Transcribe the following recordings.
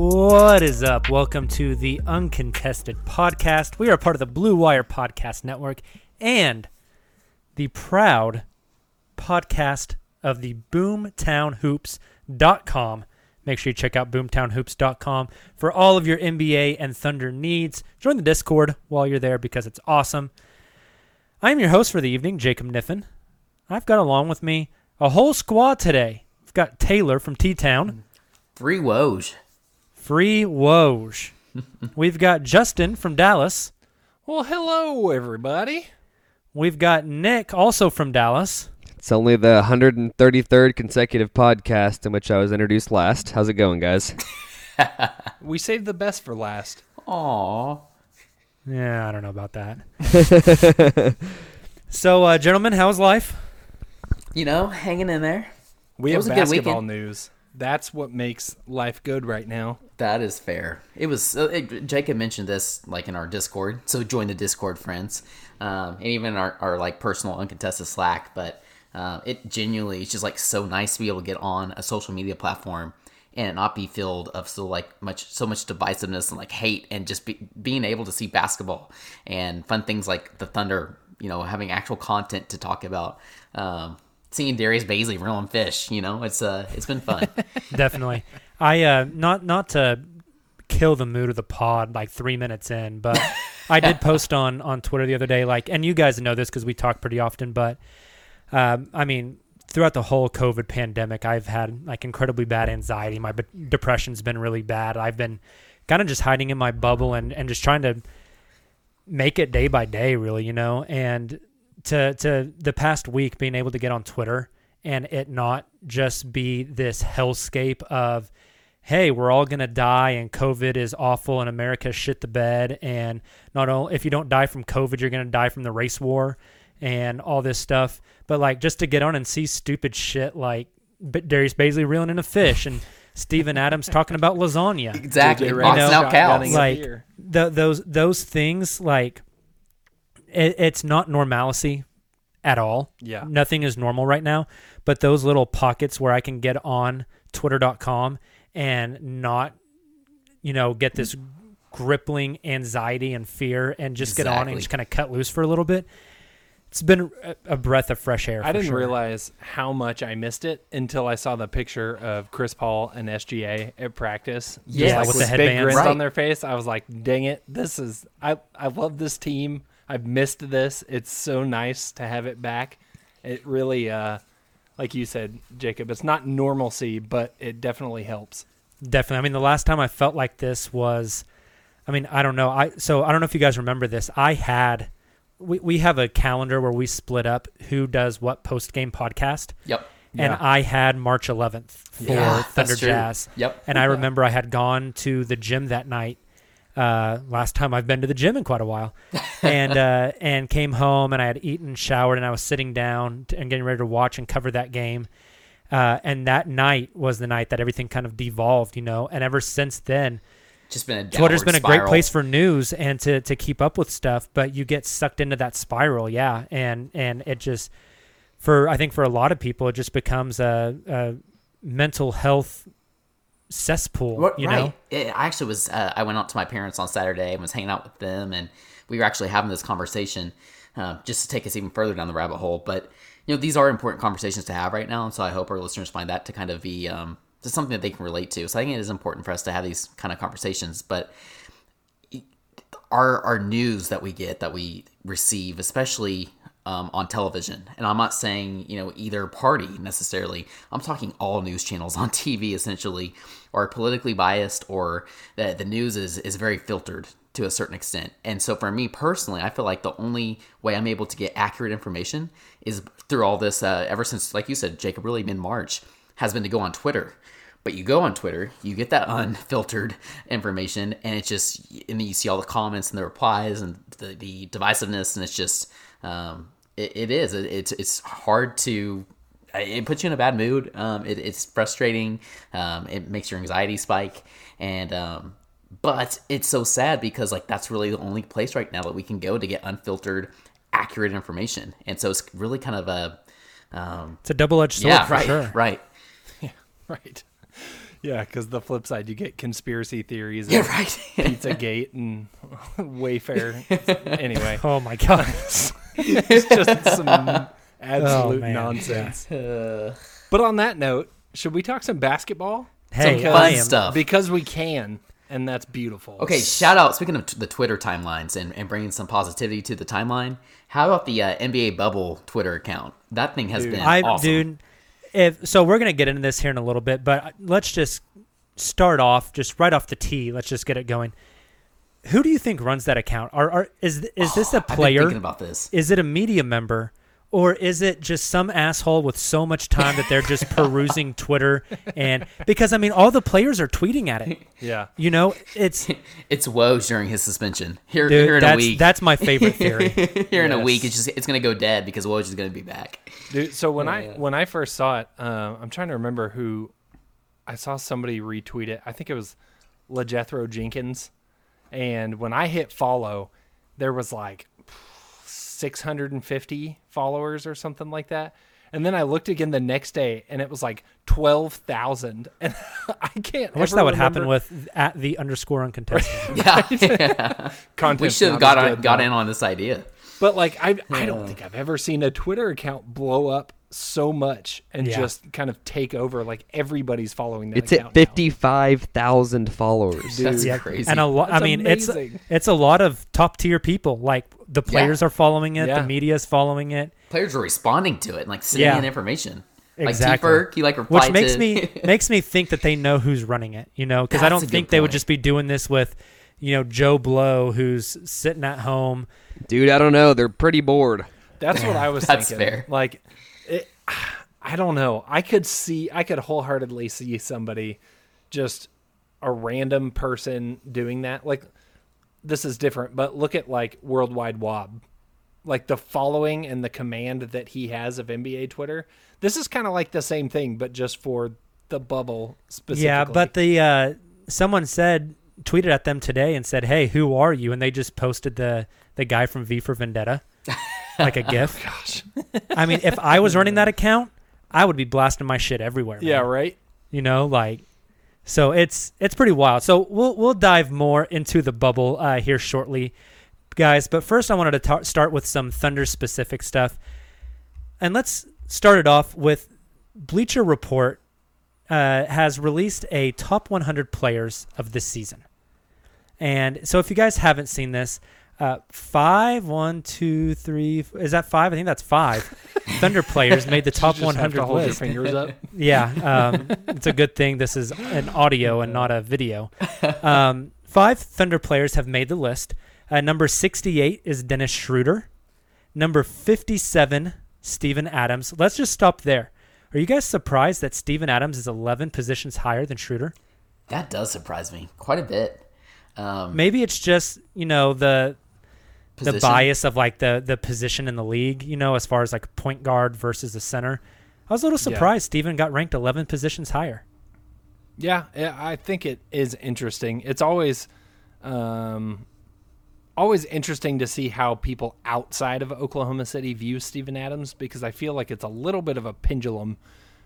What is up? Welcome to the Uncontested Podcast. We are part of the Blue Wire Podcast Network and the proud podcast of the boomtownhoops.com. Make sure you check out boomtownhoops.com for all of your NBA and Thunder needs. Join the Discord while you're there because it's awesome. I am your host for the evening, Jacob Niffin. I've got along with me a whole squad today. We've got Tayler from T Town. Free Woj. Free Woj. We've got Justin from Dallas. Well, hello, everybody. We've got Nick, also from Dallas. It's only the 133rd consecutive podcast in which I was introduced last. How's it going, guys? We saved the best for last. Aw. Yeah, I don't know about that. so, uh, gentlemen, how's life? You know, hanging in there. We It have was a good basketball news. That's what makes life good right now. That is fair. It was uh, it, Jacob mentioned this like in our Discord, so join the Discord, friends, um, and even our, our like personal uncontested Slack. But uh, it genuinely is just like so nice to be able to get on a social media platform and not be filled of so like much so much divisiveness and like hate, and just be, being able to see basketball and fun things like the Thunder, you know, having actual content to talk about. Um, seeing Darius Bazley reeling fish, you know, it's uh, it's been fun. Definitely. I uh, not not to kill the mood of the pod like three minutes in, but I did post on on Twitter the other day, like, and you guys know this because we talk pretty often, but um, I mean, throughout the whole COVID pandemic, I've had like incredibly bad anxiety. My b- depression's been really bad. I've been kind of just hiding in my bubble and, and just trying to make it day by day, really, you know. And to to the past week, being able to get on Twitter and it not just be this hellscape of hey, we're all gonna die and COVID is awful and America shit the bed and not only if you don't die from COVID, you're gonna die from the race war and all this stuff. But like just to get on and see stupid shit like Darius Bazley reeling in a fish and Steven Adams talking about lasagna. Exactly. JJ Boxing Redick's out cows. Like the, those those things like it, it's not normalcy at all. Yeah. Nothing is normal right now. But those little pockets where I can get on twitter.com and not, you know, get this gripping anxiety and fear and just get on and just kind of cut loose for a little bit. It's been a, breath of fresh air. I didn't sure. realize how much I missed it until I saw the picture of Chris Paul and SGA at practice. Yeah, like with the big grins Right. on their face. I was like, "Dang it! This is I. I love this team. I've missed this. It's so nice to have it back. It really, uh, like you said, Jacob. It's not normalcy, but it definitely helps. Definitely. I mean, the last time I felt like this was, I mean, I don't know. I so I don't know if you guys remember this. I had, we we have a calendar where we split up who does what post game podcast, Yep. and Yeah. I had March 11th for Yeah, Thunder. Jazz. Yep. And I remember I had gone to the gym that night. Uh, last time I've been to the gym in quite a while, and uh, and came home and I had eaten, showered, and I was sitting down and getting ready to watch and cover that game. Uh, and that night was the night that everything kind of devolved, you know. And ever since then, Just been a Twitter's been a great place for news and to, to keep up with stuff, but you get sucked into that spiral, yeah. And and it just for I think for a lot of people it just becomes a, a mental health cesspool. What- you right. know? It, I actually was. Uh, I went out to my parents on Saturday and was hanging out with them, and we were actually having this conversation uh, just to take us even further down the rabbit hole. But you know, these are important conversations to have right now, and so I hope our listeners find that to kind of be um, just something that they can relate to. So I think it is important for us to have these kind of conversations. But our our news that we get that we receive, especially um, on television, and I'm not saying you know either party necessarily. I'm talking all news channels on TV essentially are politically biased, or that the news is is very filtered to a certain extent. And so for me personally, I feel like the only way I'm able to get accurate information is through all this. Uh, ever since, like you said, Jacob, really mid March, has been to go on Twitter. But you go on Twitter, you get that unfiltered information, and it's just, and then you see all the comments and the replies and the, the divisiveness, and it's just, um, it, it is, it, it's it's hard to, it puts you in a bad mood. Um, it, it's frustrating. Um, it makes your anxiety spike, and um, but it's so sad because like that's really the only place right now that we can go to get unfiltered, accurate information, and so it's really kind of a, um, It's a double edged sword yeah, for right, sure. right. Yeah. Right. Yeah, because the flip side, you get conspiracy theories. Yeah, and right. Pizzagate and Wayfair. anyway, Oh my god. it's just some absolute Oh, man, nonsense. But on that note, should we talk some basketball? Hey, Some fun stuff. Because we can, and that's beautiful. Okay, shout out. Speaking of t- the Twitter timelines and, and bringing some positivity to the timeline, how about the uh, NBA Bubble Twitter account? That thing has been I awesome. dude, if so, we're gonna get into this here in a little bit, but let's just start off just right off the tee. Let's just get it going. Who do you think runs that account? Are, are is is this a I've been player? thinking about this. Is it a media member? Or is it just some asshole with so much time that they're just perusing Twitter and because I mean all the players are tweeting at it. Yeah. You know, it's It's Woj during his suspension. Here, dude, here in that's a week. that's my favorite theory. here in a week, it's just it's gonna go dead because Woj is gonna be back. Dude, so when I when I first saw it, uh, I'm trying to remember who I saw somebody retweet it. I think it was LeJethro Jenkins, and when I hit follow, there was like 650 followers or something like that. And then I looked again the next day, and it was like 12,000. And I can't. I wish that would happen with at the underscore uncontested. Yeah, yeah. Content's we should have got on, got though. in on this idea. But like I I don't think I've ever seen a Twitter account blow up so much and Yeah. just kind of take over. Like everybody's following that It's at fifty-five thousand followers. That's Yeah, crazy. And a lot. I mean, it's amazing. it's a lot of top tier people. Like the players are following it, Yeah. the media is following it. Players are responding to it and like sending Yeah. in information. Exactly. T-Ferg, he like replied Which makes to- me makes me think that they know who's running it, you know, because I don't think good they would just be doing this with, you know, Joe Blow who's sitting at home. Dude, I don't know. They're pretty bored. That's what I was That's thinking. fair. Like, it, I don't know. I could see, I could wholeheartedly see somebody, just a random person doing that. Like, this is different, but look at like Worldwide Wob, like the following and the command that he has of NBA Twitter. This is kind of like the same thing, but just for the bubble specifically. Yeah, but the uh, someone said tweeted at them today and said, "Hey, who are you?" And they just posted the the guy from V for Vendetta, like a GIF. gosh, I mean, if I was running that account, I would be blasting my shit everywhere. yeah, right. you know like so it's it's pretty wild so we'll we'll dive more into the bubble uh, here shortly guys but first i wanted to ta- start with some thunder specific stuff and let's start it off with bleacher report uh, has released a top 100 players of this season and so if you guys haven't seen this uh, five, one, two, three. Is that five? I think that's five. Thunder players made the top You just have 100 to hold your list. fingers up. Yeah, um, it's a good thing this is an audio and not a video. Um, five Thunder players have made the list. Uh, number 68 is Dennis Schroeder. Number 57, Steven Adams. Let's just stop there. Are you guys surprised that Steven Adams is 11 positions higher than Schroeder? That does surprise me quite a bit. Um, Maybe it's just, you know, the the bias of like the the position in the league, you know, as far as like point guard versus a center. I was a little Yeah. surprised Steven got ranked 11 positions higher. Yeah, yeah, I think it is interesting. It's always, um, always interesting to see how people outside of Oklahoma City view Steven Adams because I feel like it's a little bit of a pendulum,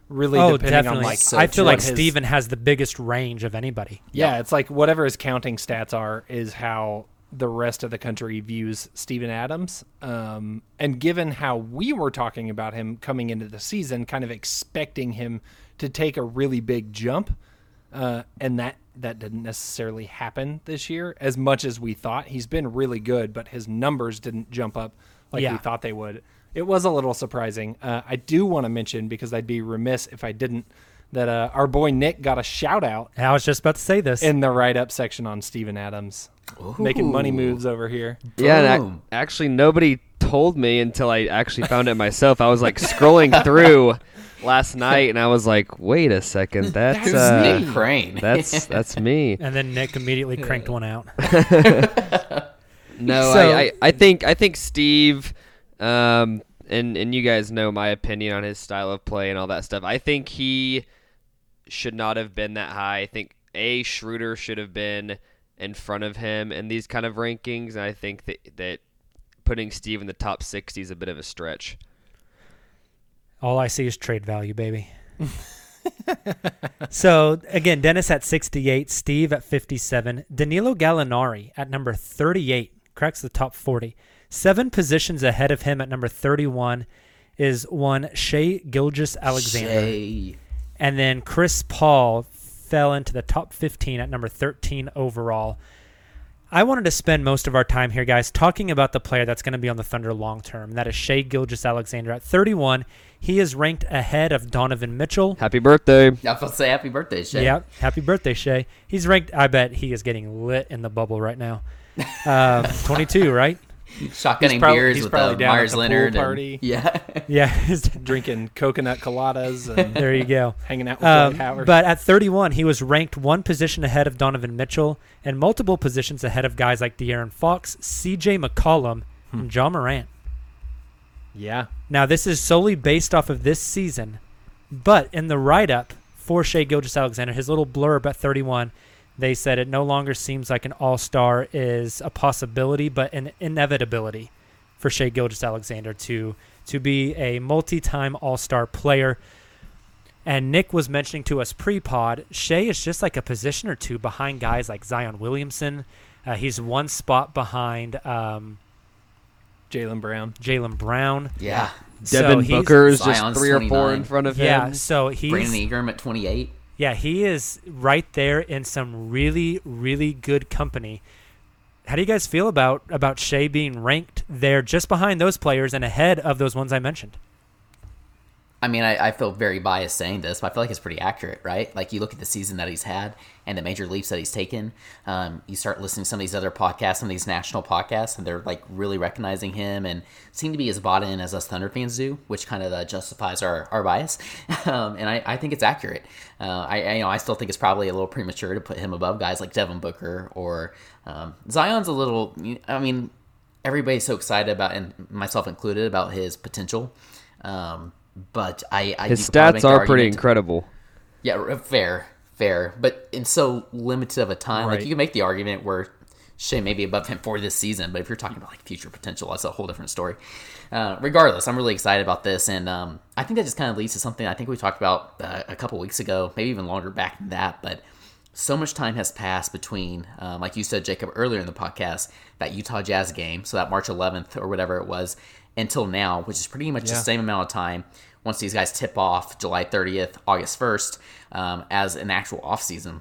really. oh, depending definitely. On like, So I feel like his- Steven has the biggest range of anybody. Yeah, it's like whatever his counting stats are is how the rest of the country views Steven Adams. Um, and given how we were talking about him coming into the season, kind of expecting him to take a really big jump, uh, and that that didn't necessarily happen this year as much as we thought. He's been really good, but his numbers didn't jump up like Yeah. we thought they would. It was a little surprising. Uh, I do want to mention because I'd be remiss if I didn't that uh, our boy Nick got a shout out I was just about to say this. in the write up section on Steven Adams. Making money moves over here. Yeah, and Boom. ac- actually, nobody told me until I actually found it myself. I was like scrolling through last night, and I was like, "Wait a second, that's Who's uh, Nick Crane? that's that's me." and then Nick immediately cranked one out. No, So- I, I, I think I think Steve, um, and and you guys know my opinion on his style of play and all that stuff. I think he should not have been that high. I think a Schroeder should have been in front of him in these kind of rankings, and I think that that putting Steve in the top sixty is a bit of a stretch. All I see is trade value, baby. so again, Dennis at 68, Steve at 57, Danilo Gallinari at number 38 cracks the top 40. Seven positions ahead of him at number 31 is one Shea Gilgis Alexander, Shai. And then Chris Paul fell into the top 15 at number 13 overall. I wanted to spend most of our time here, guys, talking about the player that's going to be on the Thunder long term. and That is Shai Gilgeous-Alexander at 31. He is ranked ahead of Donovan Mitchell. Happy birthday! I was about to say happy birthday, Shai. Yeah, happy birthday, Shai. He's ranked. I bet he is getting lit in the bubble right now. Um, 22, right? Shotgunning prob- beers he's with probably uh, down at Myers the pool Leonard. and- party. yeah. Yeah, he's- Drinking coconut coladas and there you go. hanging out with Um, Howard. but at 31, he was ranked one position ahead of Donovan Mitchell and multiple positions ahead of guys like De'Aaron Fox, C.J. McCollum, and Ja Morant. yeah, Now, this is solely based off of this season, but in the write up for Shai Gilgeous-Alexander, his little blurb at 31, they said it no longer seems like an all star is a possibility, but an inevitability for Shai Gilgeous-Alexander to, to be a multi time all star player. And Nick was mentioning to us pre pod, Shai is just like a position or two behind guys like Zion Williamson. Uh, he's one spot behind um, Jaylen Brown. Jaylen Brown. Yeah. So Devin he's- Booker is just three or four in front of him. Yeah, so he's Brandon Ingram at 28. Yeah he is right there in some really really good company. How do you guys feel about about Shai being ranked there just behind those players and ahead of those ones I mentioned? I mean, I, I feel very biased saying this, but I feel like it's pretty accurate, right? Like you look at the season that he's had and the major leaps that he's taken. Um, you start listening to some of these other podcasts, some of these national podcasts, and they're like really recognizing him and seem to be as bought in as us Thunder fans do, which kind of uh, justifies our, our bias. Um, and I, I think it's accurate. Uh, I, I, you know I still think it's probably a little premature to put him above guys like Devin Booker or um, Zion's a little. I mean, everybody's so excited about, and myself included, about his potential. Um, but I, I his stats are pretty incredible. Yeah, fair, fair, but in so limited of a time, Right. like you can make the argument where Shai may be above him for this season, but if you're talking about like future potential, that's a whole different story. Uh, regardless, I'm really excited about this, and um, I think that just kind of leads to something I think we talked about uh, a couple weeks ago, maybe even longer back than that, but. So much time has passed between, um, like you said, Jacob, earlier in the podcast, that Utah Jazz game, so that March 11th or whatever it was, until now, which is pretty much the same amount of time once these guys tip off July 30th, August 1st, um, as an actual offseason.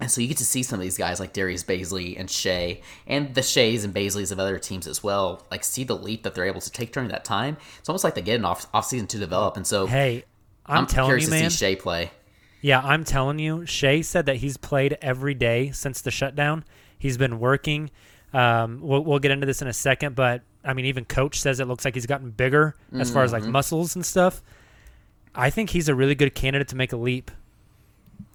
And so you get to see some of these guys like Darius Bazley and Shai, and the Shais and Bazleys of other teams as well, like see the leap that they're able to take during that time. It's almost like they get an off offseason to develop. And so Hey, I'm, telling curious you, to man. see Shai play. Yeah, I'm telling you. Shai said that he's played every day since the shutdown. He's been working. Um, we'll, we'll get into this in a second, but I mean, even coach says it looks like he's gotten bigger as far as like Mhm. muscles and stuff. I think he's a really good candidate to make a leap.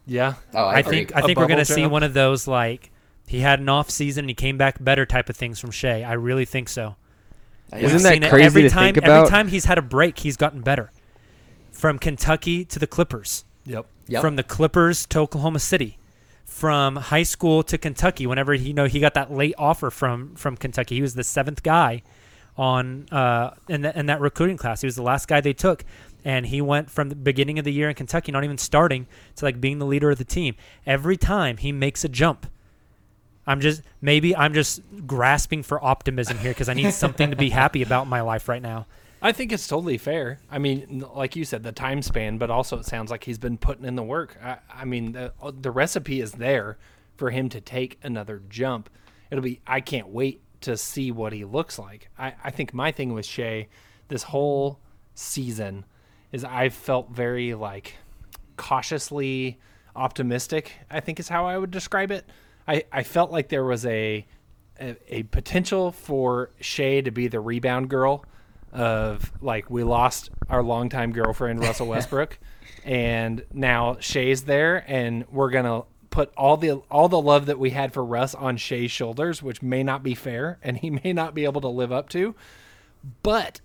Yeah. Oh, I, I think I A think we're gonna see one of those like he had an off season and he came back better type of things from Shai. I really think so. Isn't We've that seen it crazy every to time, think about? Every time he's had a break, he's gotten better. From Kentucky to the Clippers, Yep. Yep. from the Clippers to Oklahoma City, from high school to Kentucky. Whenever he you know he got that late offer from from Kentucky, he was the seventh guy on uh, in, the, in that recruiting class. He was the last guy they took, and he went from the beginning of the year in Kentucky, not even starting, to like being the leader of the team. Every time he makes a jump. I'm just maybe I'm just grasping for optimism here because I need something to be happy about in my life right now. I think it's totally fair. I mean, like you said, the time span, but also it sounds like he's been putting in the work. I, I mean, the the recipe is there for him to take another jump. It'll be. I can't wait to see what he looks like. I, I think my thing with Shai this whole season is I felt very like cautiously optimistic. I think is how I would describe it. I, I felt like there was a, a a potential for Shai to be the rebound girl of like we lost our longtime girlfriend Russell Westbrook, and now Shai's there, and we're gonna put all the all the love that we had for Russ on Shai's shoulders, which may not be fair, and he may not be able to live up to. But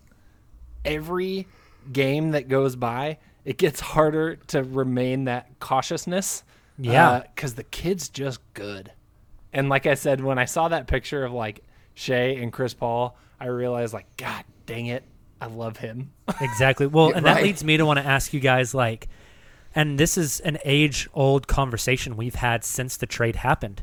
every game that goes by, it gets harder to remain that cautiousness. Uh, yeah. because the kid's just good. And like I said, when I saw that picture of like Shai and Chris Paul, I realized like, God dang it, I love him. Exactly. Well, and that leads me to want to ask you guys like, and this is an age old conversation we've had since the trade happened,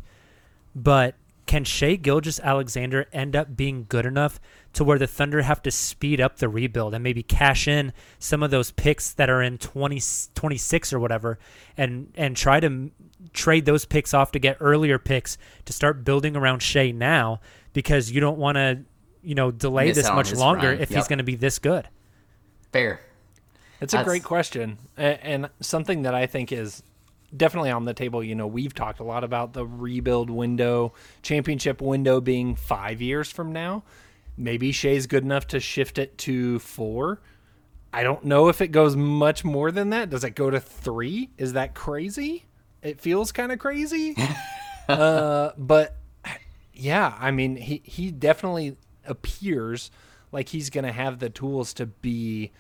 but can Shai Gilgeous-Alexander end up being good enough to where the Thunder have to speed up the rebuild and maybe cash in some of those picks that are in 20, 26 or whatever and, and try to m- trade those picks off to get earlier picks to start building around Shai now because you don't want to, you know, delay Miss this much longer if he's going to be this good. Fair. It's a That's- great question, and something that I think is definitely on the table. You know, we've talked a lot about the rebuild window, championship window being five years from now. Maybe Shai's good enough to shift it to four. I don't know if it goes much more than that. Does it go to three? Is that crazy? It feels kind of crazy. uh, but yeah, I mean, he he definitely appears like he's going to have the tools to be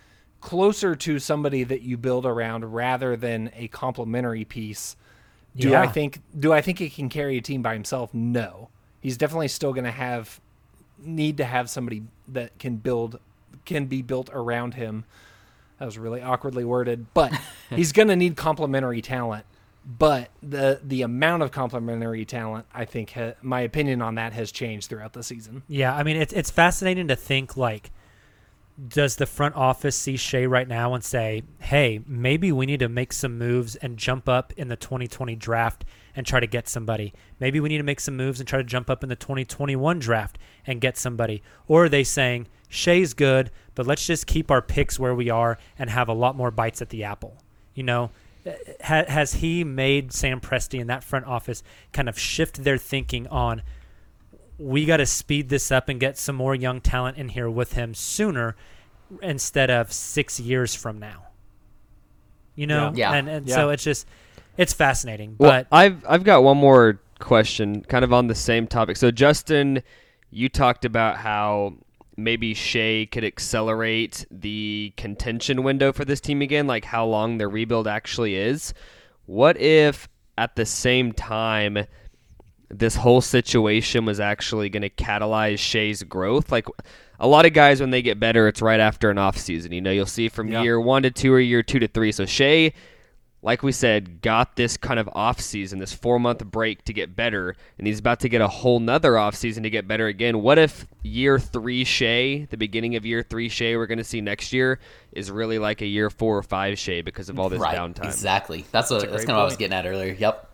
closer to somebody that you build around rather than a complementary piece. Do I think do I think he can carry a team by himself? No. He's definitely still going to have need to have somebody that can build can be built around him. That was really awkwardly worded, but he's going to need complementary talent. But the the amount of complementary talent, I think, ha- my opinion on that has changed throughout the season. Yeah, I mean it's it's fascinating to think like does the front office see Shai right now and say, hey, maybe we need to make some moves and jump up in the 2020 draft and try to get somebody? Maybe we need to make some moves and try to jump up in the 2021 draft and get somebody? Or are they saying, Shai's good, but let's just keep our picks where we are and have a lot more bites at the apple? You know, ha- has he made Sam Presti and that front office kind of shift their thinking on we got to speed this up and get some more young talent in here with him sooner instead of six years from now. You know, Yeah. and and Yeah. so it's just it's fascinating. Well, but I've I've got one more question, kind of on the same topic. So Justin, you talked about how maybe Shai could accelerate the contention window for this team again, like how long their rebuild actually is. What if at the same time this whole situation was actually going to catalyze Shai's growth? Like a lot of guys when they get better, it's right after an off season. You know, you'll see from Yeah. year one to two or year two to three. So Shai like we said, got this kind of off season, this four month break to get better, and he's about to get a whole nother off season to get better again. What if year three Shai, the beginning of year three Shai we're gonna see next year, is really like a year four or five Shai because of all this right. downtime? Exactly. That's what a that's kind of what I was getting at earlier. Yep.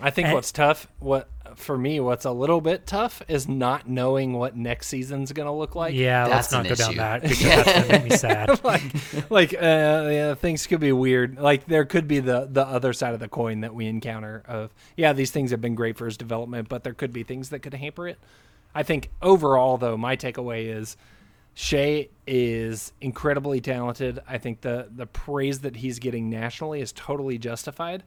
I think And- what's tough, what for me, what's a little bit tough is not knowing what next season's going to look like. yeah, let's not an go down that because that's gonna make me sad. like, like uh, yeah, things could be weird. Like there could be the the other side of the coin that we encounter. Of yeah, these things have been great for his development, but there could be things that could hamper it. I think overall, though, my takeaway is Shai is incredibly talented. I think the the praise that he's getting nationally is totally justified.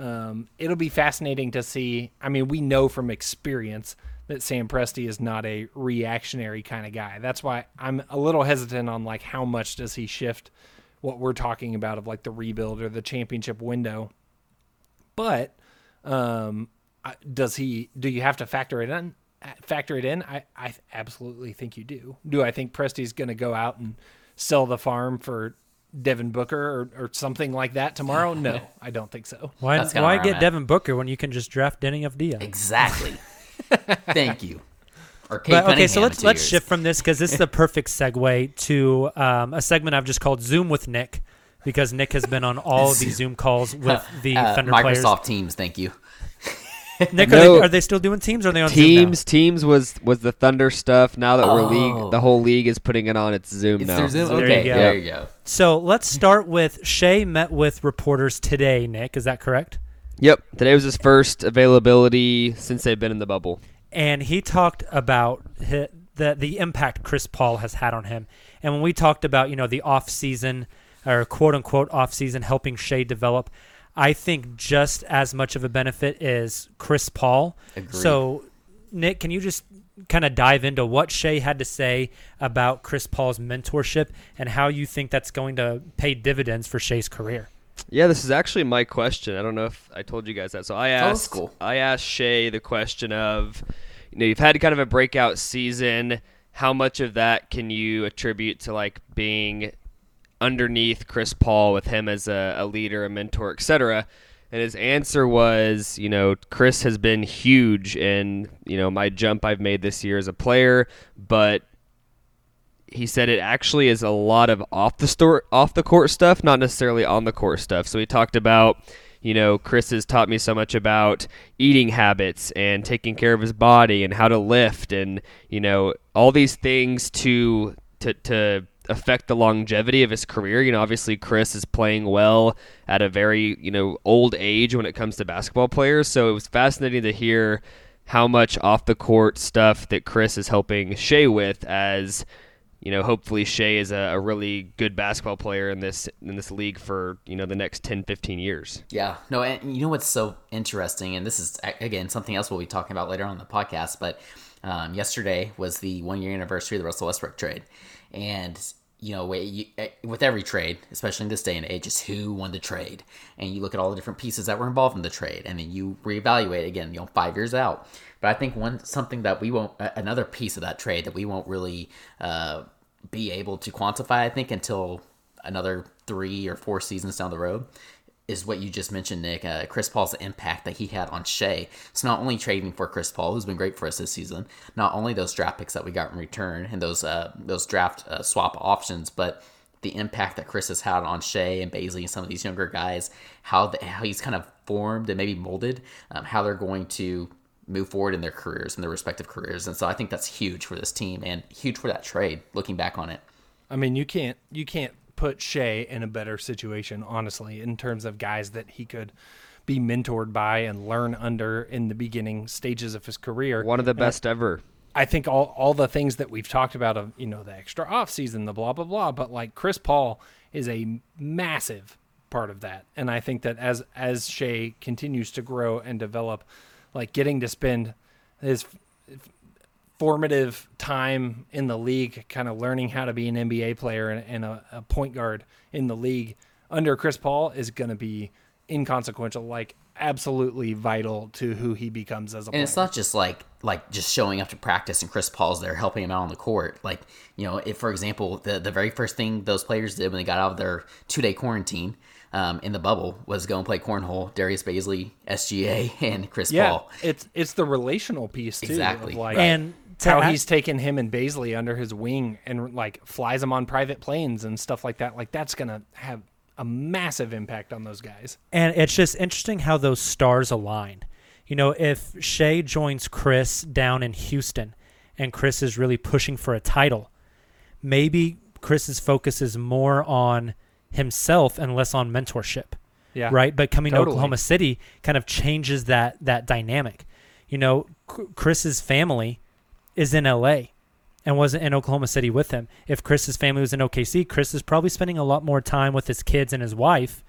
Um, it'll be fascinating to see. I mean, we know from experience that Sam Presti is not a reactionary kind of guy. That's why I'm a little hesitant on like how much does he shift what we're talking about of like the rebuild or the championship window. But um, does he? Do you have to factor it in? Factor it in? I I absolutely think you do. Do I think Presti's going to go out and sell the farm for Devin Booker or, or something like that tomorrow? No, I don't think so. Why That's kinda why where I'm get at. Devin Booker when you can just draft Denny of Dia? Exactly. Thank you. Or Cade But okay, so in let's two let's years. shift from this because this is the perfect segue to um, a segment I've just called Zoom with Nick because Nick has been on all of these Zoom calls with the Uh, Thunder Microsoft Teams. Thank you. Players. Nick, are, they, are they still doing Teams? Or are they on Zoom now? Teams, teams was was the Thunder stuff. Now that we're Oh. league, the whole league is putting it on its Zoom It's now. their Zoom. There you Okay, go. there you go. So let's start with Shai met with reporters today. Nick, is that correct? Yep, today was his first availability since they've been in the bubble. and he talked about hi- the the impact Chris Paul has had on him. And when we talked about you know the off season or quote unquote off season helping Shai develop, I think just as much of a benefit is Chris Paul. Agreed. So, Nick, can you just kind of dive into what Shai had to say about Chris Paul's mentorship and how you think that's going to pay dividends for Shai's career? Yeah, this is actually my question. I don't know if I told you guys that. So I Oh, asked cool. I asked Shai the question of, you know, you've had kind of a breakout season. How much of that can you attribute to like being underneath Chris Paul with him as a, a leader, a mentor, etc. And his answer was, you know, Chris has been huge in, you know, my jump I've made this year as a player, but he said it actually is a lot of off the store off the court stuff, not necessarily on the court stuff. So he talked about, you know, Chris has taught me so much about eating habits and taking care of his body and how to lift and, you know, all these things to to to affect the longevity of his career. You know, obviously Chris is playing well at a very, you know, old age when it comes to basketball players. So it was fascinating to hear how much off the court stuff that Chris is helping Shai with as you know, hopefully Shai is a, a really good basketball player in this in this league for, you know, the next 10, 15 years. Yeah, no, and you know what's so interesting, and this is again something else we'll be talking about later on the podcast. But um, yesterday was the one year anniversary of the Russell Westbrook trade, and you know, eh, with every trade, especially in this day and age, is who won the trade, and you look at all the different pieces that were involved in the trade, and then you reevaluate again, you know, five years out. But I think one something that we won't, another piece of that trade that we won't really uh, be able to quantify, I think, until another three or four seasons down the road is what you just mentioned, Nick. Uh, Chris Paul's impact that he had on Shai. So not only trading for Chris Paul, who's been great for us this season, not only those draft picks that we got in return and those uh, those draft uh, swap options, but the impact that Chris has had on Shai and Bazley and some of these younger guys, how the, how he's kind of formed and maybe molded, um, how they're going to move forward in their careers and their respective careers. And so I think that's huge for this team and huge for that trade. Looking back on it, I mean, you can't you can't put Shai in a better situation, honestly, in terms of guys that he could be mentored by and learn under in the beginning stages of his career. One of the And I- best ever. I think all all the things that we've talked about of you know the extra off season, the blah blah blah, but like Chris Paul is a massive part of that, and I think that as as Shai continues to grow and develop, like getting to spend his formative time in the league, kind of learning how to be an NBA player and, and a, a point guard in the league under Chris Paul is going to be inconsequential, like absolutely vital to who he becomes as a and player. it's not just like like just showing up to practice and Chris Paul's there helping him out on the court. Like you know, if for example the the very first thing those players did when they got out of their two day quarantine. Um, in the bubble was go and play cornhole. Darius Bazley, SGA, and Chris yeah, Paul. it's it's the relational piece too. Exactly. Of like And to how he's taken him and Bazley under his wing and like flies them on private planes and stuff like that. Like that's gonna have a massive impact on those guys. And it's just interesting how those stars align. You know, if Shai joins Chris down in Houston and Chris is really pushing for a title, maybe Chris's focus is more on himself and less on mentorship. Yeah. Right? But coming Totally. to Oklahoma City kind of changes that that dynamic. You know, C- Chris's family is in LA and wasn't in Oklahoma City with him. If Chris's family was in OKC, Chris is probably spending a lot more time with his kids and his wife.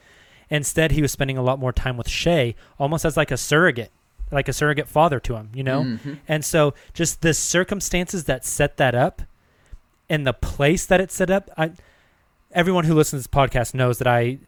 Instead, he was spending a lot more time with Shai, almost as like a surrogate, like a surrogate father to him, you know? Mhm. And so just the circumstances that set that up and the place that it set up, I everyone who listens to this podcast knows that I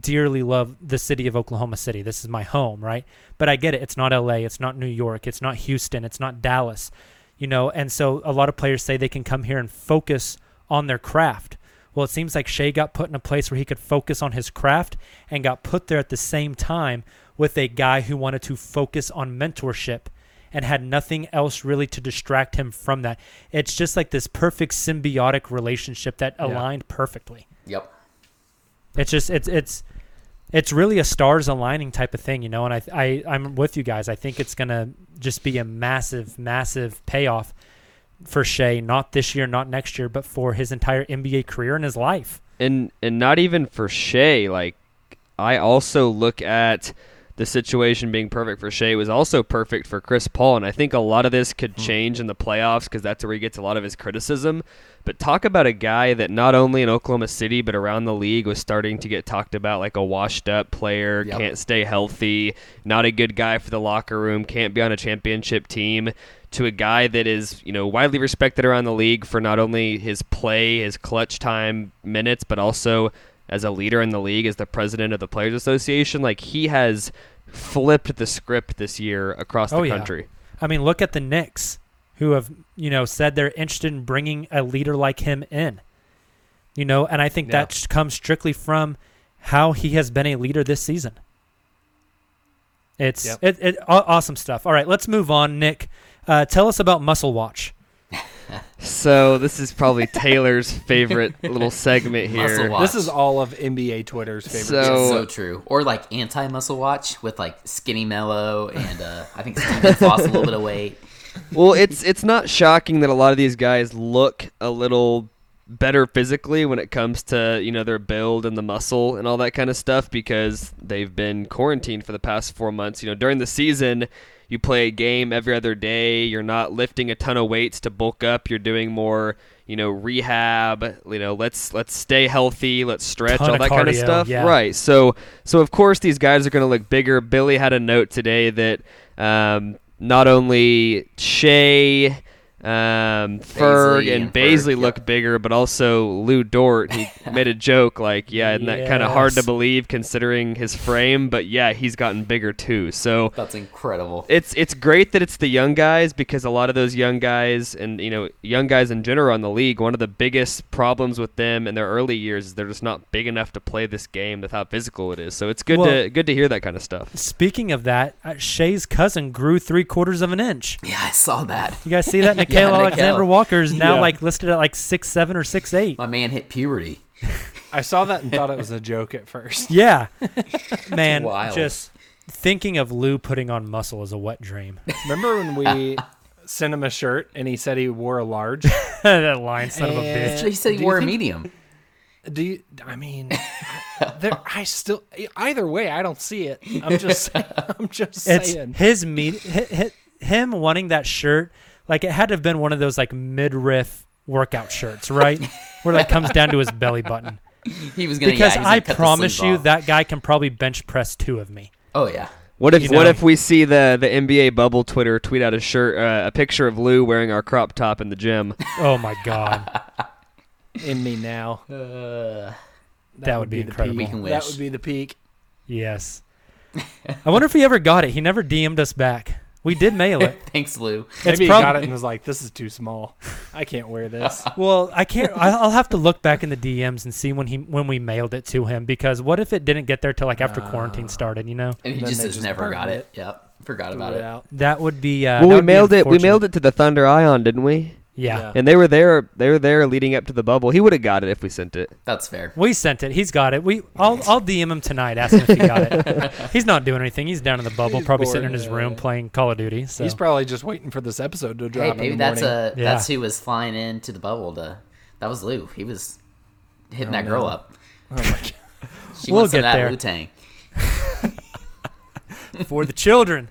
dearly love the city of Oklahoma City. This is my home, right? But I get it. It's not LA, it's not New York, it's not Houston, it's not Dallas. You know, and so a lot of players say they can come here and focus on their craft. Well, it seems like Shai got put in a place where he could focus on his craft and got put there at the same time with a guy who wanted to focus on mentorship and had nothing else really to distract him from that. It's just like this perfect symbiotic relationship that Yeah. aligned perfectly. Yep. It's just it's it's it's really a stars aligning type of thing, you know. And I I I'm with you guys. I think it's gonna just be a massive massive payoff for Shai, not this year, not next year, but for his entire NBA career and his life. and and not even for Shai. Like I also look at the situation being perfect for Shai was also perfect for Chris Paul, and I think a lot of this could hmm. change in the playoffs because that's where he gets a lot of his criticism. But talk about a guy that not only in Oklahoma City but around the league was starting to get talked about like a washed-up player, Yep. can't stay healthy, not a good guy for the locker room, can't be on a championship team. To a guy that is, you know, widely respected around the league for not only his play, his clutch time minutes, but also as a leader in the league, as the president of the Players Association. Like he has flipped the script this year across the Oh, yeah. country. I mean, look at the Knicks, who have you know said they're interested in bringing a leader like him in. You know, and I think Yeah. that comes strictly from how he has been a leader this season. It's Yep. it, it awesome stuff. All right, let's move on. Nick, uh, tell us about Muscle Watch. So this is probably Tayler's favorite little segment here. Watch. This is all of NBA Twitter's favorite. So- It's so true. Or like anti muscle watch with like skinny Melo and uh, I think Steven lost a little bit of weight. well, it's it's not shocking that a lot of these guys look a little better physically when it comes to you know their build and the muscle and all that kind of stuff because they've been quarantined for the past four months. You know, during the season, you play a game every other day. You're not lifting a ton of weights to bulk up. You're doing more, you know, rehab. You know, let's let's stay healthy. Let's stretch all that kind of stuff. yeah. Right. So so of course these guys are going to look bigger. Billy had a note today that um, not only Shai, um, Ferg and and Bazley Ferg, look bigger, but also Lu Dort. He made a joke like, "Yeah, isn't that kind of hard to believe considering his frame?" But yeah, he's gotten bigger too. So That's incredible. it's it's great that it's the young guys because a lot of those young guys and you know young guys in general in the league one of the biggest problems with them in their early years is they're just not big enough to play this game with how physical it is so it's good Well- to good to hear that kind of stuff Speaking of that, uh, Shai's cousin grew three quarters of an inch. Yeah, I saw that. You guys see that? Nickeil Yeah, Alexander Walker is now Yeah. like listed at like six seven or six eight. My man hit puberty. I saw that and thought it was a joke at first. Yeah, man. wild. Just thinking of Lu putting on muscle is a wet dream. Remember when we sent him a shirt and he said he wore a large? that line, son of a bitch. He said he wore a think- medium. Do you? I mean, there. I still. Either way, I don't see it. I'm just. I'm just It's saying. his meet hi- hi- him wanting that shirt. Like it had to have been one of those like midriff workout shirts, right? Where like comes down to his belly button. He was gonna. Because yeah, he's I gonna promise you off. that guy can probably bench press two of me. Oh yeah. what if You what if we see the the NBA bubble Twitter tweet out a shirt uh, a picture of Lu wearing our crop top in the gym Oh my god, in me now. Uh, that, would be, the incredible. We peak. can That would be the peak. Yes. I wonder if he ever got it. He never DM'd us back. We did mail it. Thanks, Lu. It's Maybe he prob- got it and was like, "This is too small. I can't wear this." Well, I can't. I- I'll have to look back in the DMs and see when he when we mailed it to him because what if it didn't get there till like after quarantine started? You know, And he Then just has just never got it. it. Yep. Forgot about it it. out. that would be. Uh, well we mailed it we mailed it to the Thunder Ion didn't we Yeah. Yeah. and they were there they were there leading up to the bubble he would have got it if we sent it That's fair. We sent it. He's got it. We. I'll. I'll DM him tonight. Ask him if he got it. He's not doing anything. He's down in the bubble, He's probably bored, sitting in his room playing Call of Duty. So He's probably just waiting for this episode to drop. Hey, in maybe the that's morning. a Yeah. that's who was flying into the bubble to. That was Lu. He was hitting Oh, that girl no. up. Oh my god. She We'll wants get that there. Wu Tang. for the children.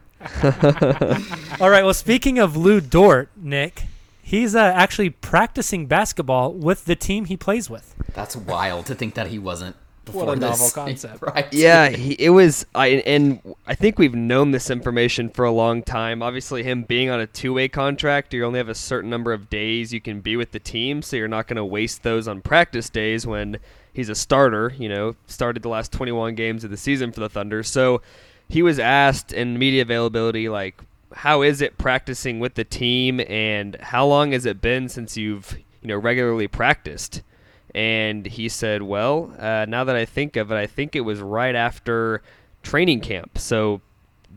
All right. Well, speaking of Lu Dort, Nick, he's uh, actually practicing basketball with the team he plays with. That's wild to think that he wasn't. Before What a novel concept. right? Yeah, he, it was. I and I think we've known this information for a long time. Obviously, him being on a two-way contract, you only have a certain number of days you can be with the team, so you're not going to waste those on practice days when he's a starter. You know, started the last 21 games of the season for the Thunder. So he was asked in media availability, like, how is it practicing with the team, and how long has it been since you've you know regularly practiced? And he said, Well, uh, now that I think of it, I think it was right after training camp. So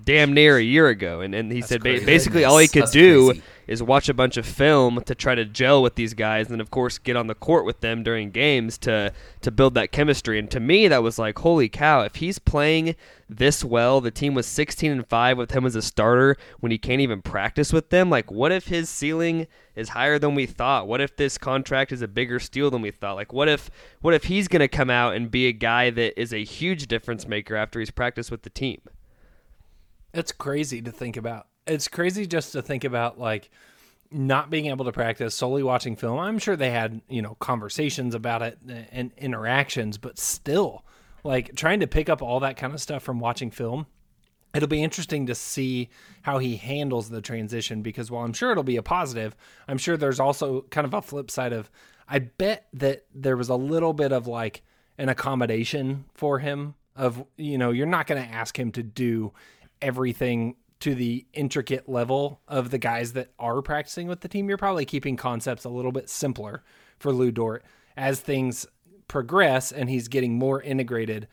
damn near a year ago. And, and he said ba- basically all he could That's do crazy. Is watch a bunch of film to try to gel with these guys and of course get on the court with them during games to to build that chemistry. And to me that was like holy cow if he's playing this well the team was 16 and 5 with him as a starter when he can't even practice with them like what if his ceiling is higher than we thought? What if this contract is a bigger steal than we thought? Like what if what if he's going to come out and be a guy that is a huge difference maker after he's practiced with the team? It's crazy to think about. It's crazy just to think about like not being able to practice solely watching film. I'm sure they had, you know, conversations about it eh, and interactions, but still like trying to pick up all that kind of stuff from watching film. It'll be interesting to see how he handles the transition because while I'm sure it'll be a positive, I'm sure there's also kind of a flip side of I bet that there was a little bit of like an accommodation for him of you know, you're not going to ask him to do everything to the intricate level of the guys that are practicing with the team. You're probably keeping concepts a little bit simpler for Lu Dort as things progress and he's getting more integrated.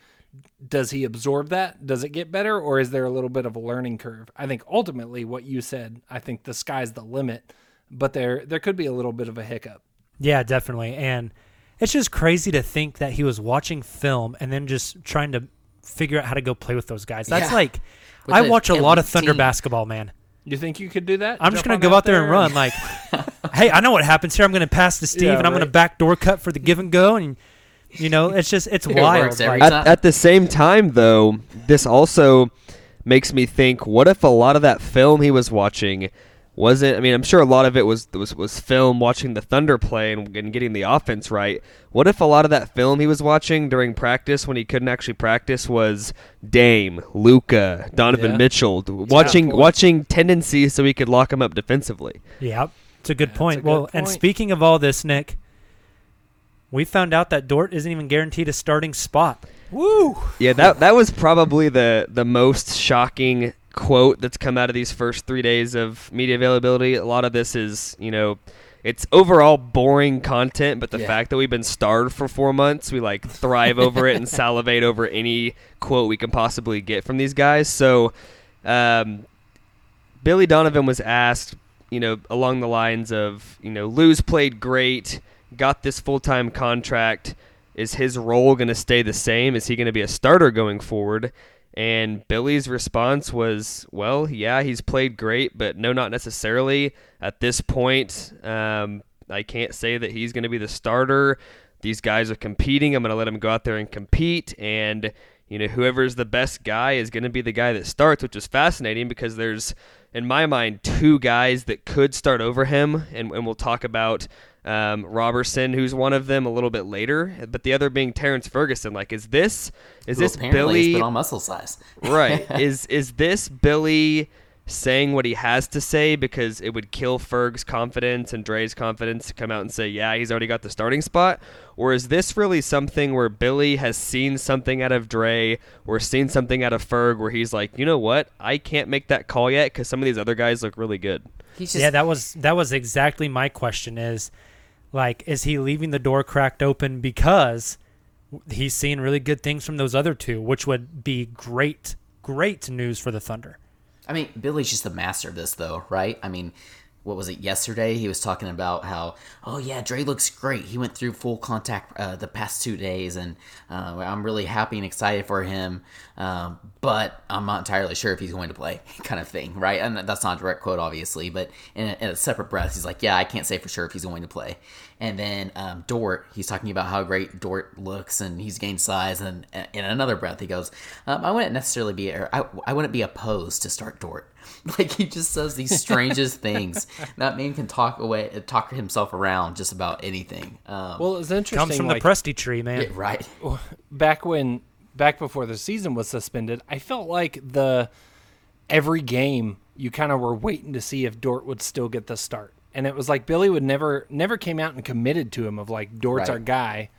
Does he absorb that? Does it get better, or is there a little bit of a learning curve? I think ultimately, what you said, I think the sky's the limit, but there there could be a little bit of a hiccup. Yeah, definitely. And it's just crazy to think that he was watching film and then just trying to figure out how to go play with those guys. That's Yeah. like I watch a lot of Thunder team. basketball, man. You think you could do that? I'm just gonna go out there and run. Like, hey, I know what happens here. I'm gonna pass to Steve, Yeah, and I'm gonna backdoor cut for the give and go, and you know, it's just it's It wild. works Like, at, at the same time though this also makes me think what if a lot of that film he was watching wasn't i mean i'm sure a lot of it was was, was film watching the thunder play and, and getting the offense right what if a lot of that film he was watching during practice when he couldn't actually practice was dame luka donovan Yeah. mitchell watching watching tendencies so he could lock him up defensively Yeah, It's a good That's point. a good well, and speaking of all this, Nick, we found out that Dort isn't even guaranteed a starting spot. Woo! Yeah, that that was probably the the most shocking quote that's come out of these first three days of media availability. A lot of this is, you know, it's overall boring content, but the Yeah. fact that we've been starved for four months, we like thrive over it and salivate over any quote we can possibly get from these guys. So, um, Billy Donovan was asked, you know, along the lines of, you know, Lu's played great, got this full time contract. Is his role going to stay the same? Is he going to be a starter going forward? And Billy's response was, well, yeah, he's played great, but no, not necessarily. At this point, um, I can't say that he's going to be the starter. These guys are competing. I'm going to let him go out there and compete. And, you know, whoever's the best guy is going to be the guy that starts, which is fascinating because there's, in my mind, two guys that could start over him. And, and we'll talk about um, Roberson, who's one of them, a little bit later, but the other being Terrence Ferguson. Like, is this is this Billy? put on muscle size. right? Is is this Billy saying what he has to say because it would kill Ferg's confidence and Dre's confidence to come out and say, yeah, he's already got the starting spot? Or is this really something where Billy has seen something out of Dre or seen something out of Ferg where he's like, you know what, I can't make that call yet because some of these other guys look really good. He's just yeah, that was that was exactly my question. Is like, is he leaving the door cracked open because he's seeing really good things from those other two, which would be great, great news for the Thunder. I mean, Billy's just the master of this, though, right? I mean, what was it yesterday? He was talking about how, oh yeah, Dre looks great. He went through full contact uh, the past two days, and uh, I'm really happy and excited for him. Um, but I'm not entirely sure if he's going to play, kind of thing, right? And that's not a direct quote, obviously, but in a, in a separate breath, he's like, yeah, I can't say for sure if he's going to play. And then um, Dort, he's talking about how great Dort looks and he's gained size. And in another breath, he goes, um, I wouldn't necessarily be, or I, I wouldn't be opposed to start Dort. Like he just says these strangest things. That man can talk away, talk himself around just about anything. Um, Well, it's interesting. Comes from like, the Presti tree, man. yeah, right. back when back before the season was suspended, I felt like the every game you kind of were waiting to see if Dort would still get the start. And it was like Billy would never never came out and committed to him of like Dort's Right. our guy.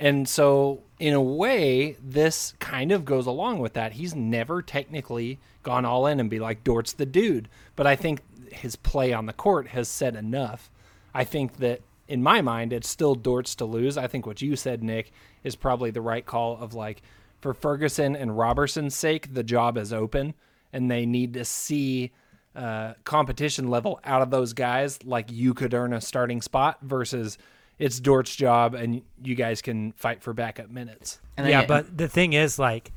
And so in a way, this kind of goes along with that. He's never technically gone all in and be like Dort's the dude. But I think his play on the court has said enough. I think that in my mind, it's still Dort's to lose. I think what you said, Nick, is probably the right call of like for Ferguson and Roberson's sake, the job is open and they need to see uh, competition level out of those guys like you could earn a starting spot versus it's Dort's job and you guys can fight for backup minutes. And yeah, then- but the thing is, like,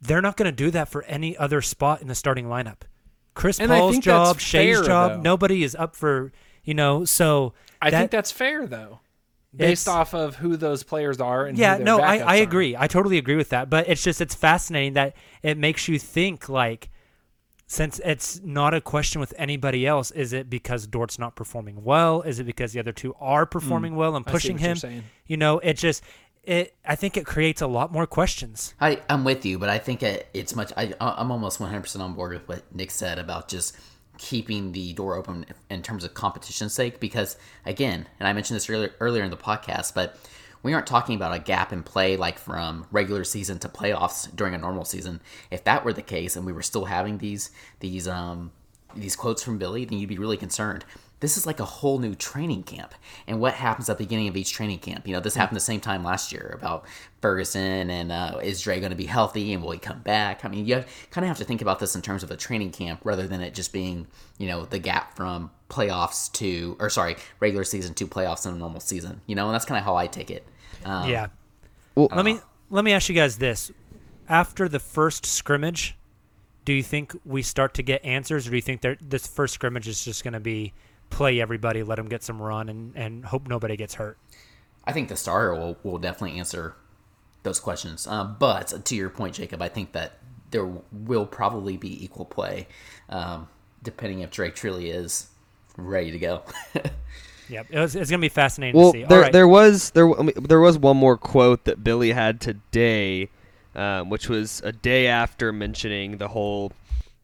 they're not going to do that for any other spot in the starting lineup. Chris And Paul's job, Shai's fair, job, though. nobody is up for, you know, so. I that- think that's fair though, based off of who those players are and yeah who their no I, backups I are. agree i totally agree with that but it's just it's fascinating that it makes you think like since it's not a question with anybody else is it because dort's not performing well is it because the other two are mm, performing well and. I see pushing what you're him saying. you know it just it i think it creates a lot more questions I, I'm with you, but I think it, it's much. I, I'm almost 100% on board with what Nick said about just keeping the door open in terms of competition's sake. Because again, and I mentioned this earlier earlier in the podcast, but we aren't talking about a gap in play like from regular season to playoffs during a normal season. If that were the case, and we were still having these these um these quotes from Billy, then you'd be really concerned. This is like a whole new training camp. And what happens at the beginning of each training camp? You know, this happened the same time last year about Ferguson and uh, is Dre going to be healthy and will he come back? I mean, you kind of have to think about this in terms of a training camp rather than it just being, you know, the gap from playoffs to, or sorry, regular season to playoffs in a normal season. You know, and that's kind of how I take it. Um, yeah Well- let me let me ask you guys this after the first scrimmage do you think we start to get answers or do you think that this first scrimmage is just going to be play everybody let them get some run and, and hope nobody gets hurt I think the starter will, will definitely answer those questions. Um, but to your point, Jacob, I think that there will probably be equal play, um, depending if Drake truly is ready to go. Yep, it was, it's going to be fascinating Well, to see. there right. there was there there was one more quote that Billy had today, um, which was a day after mentioning the whole,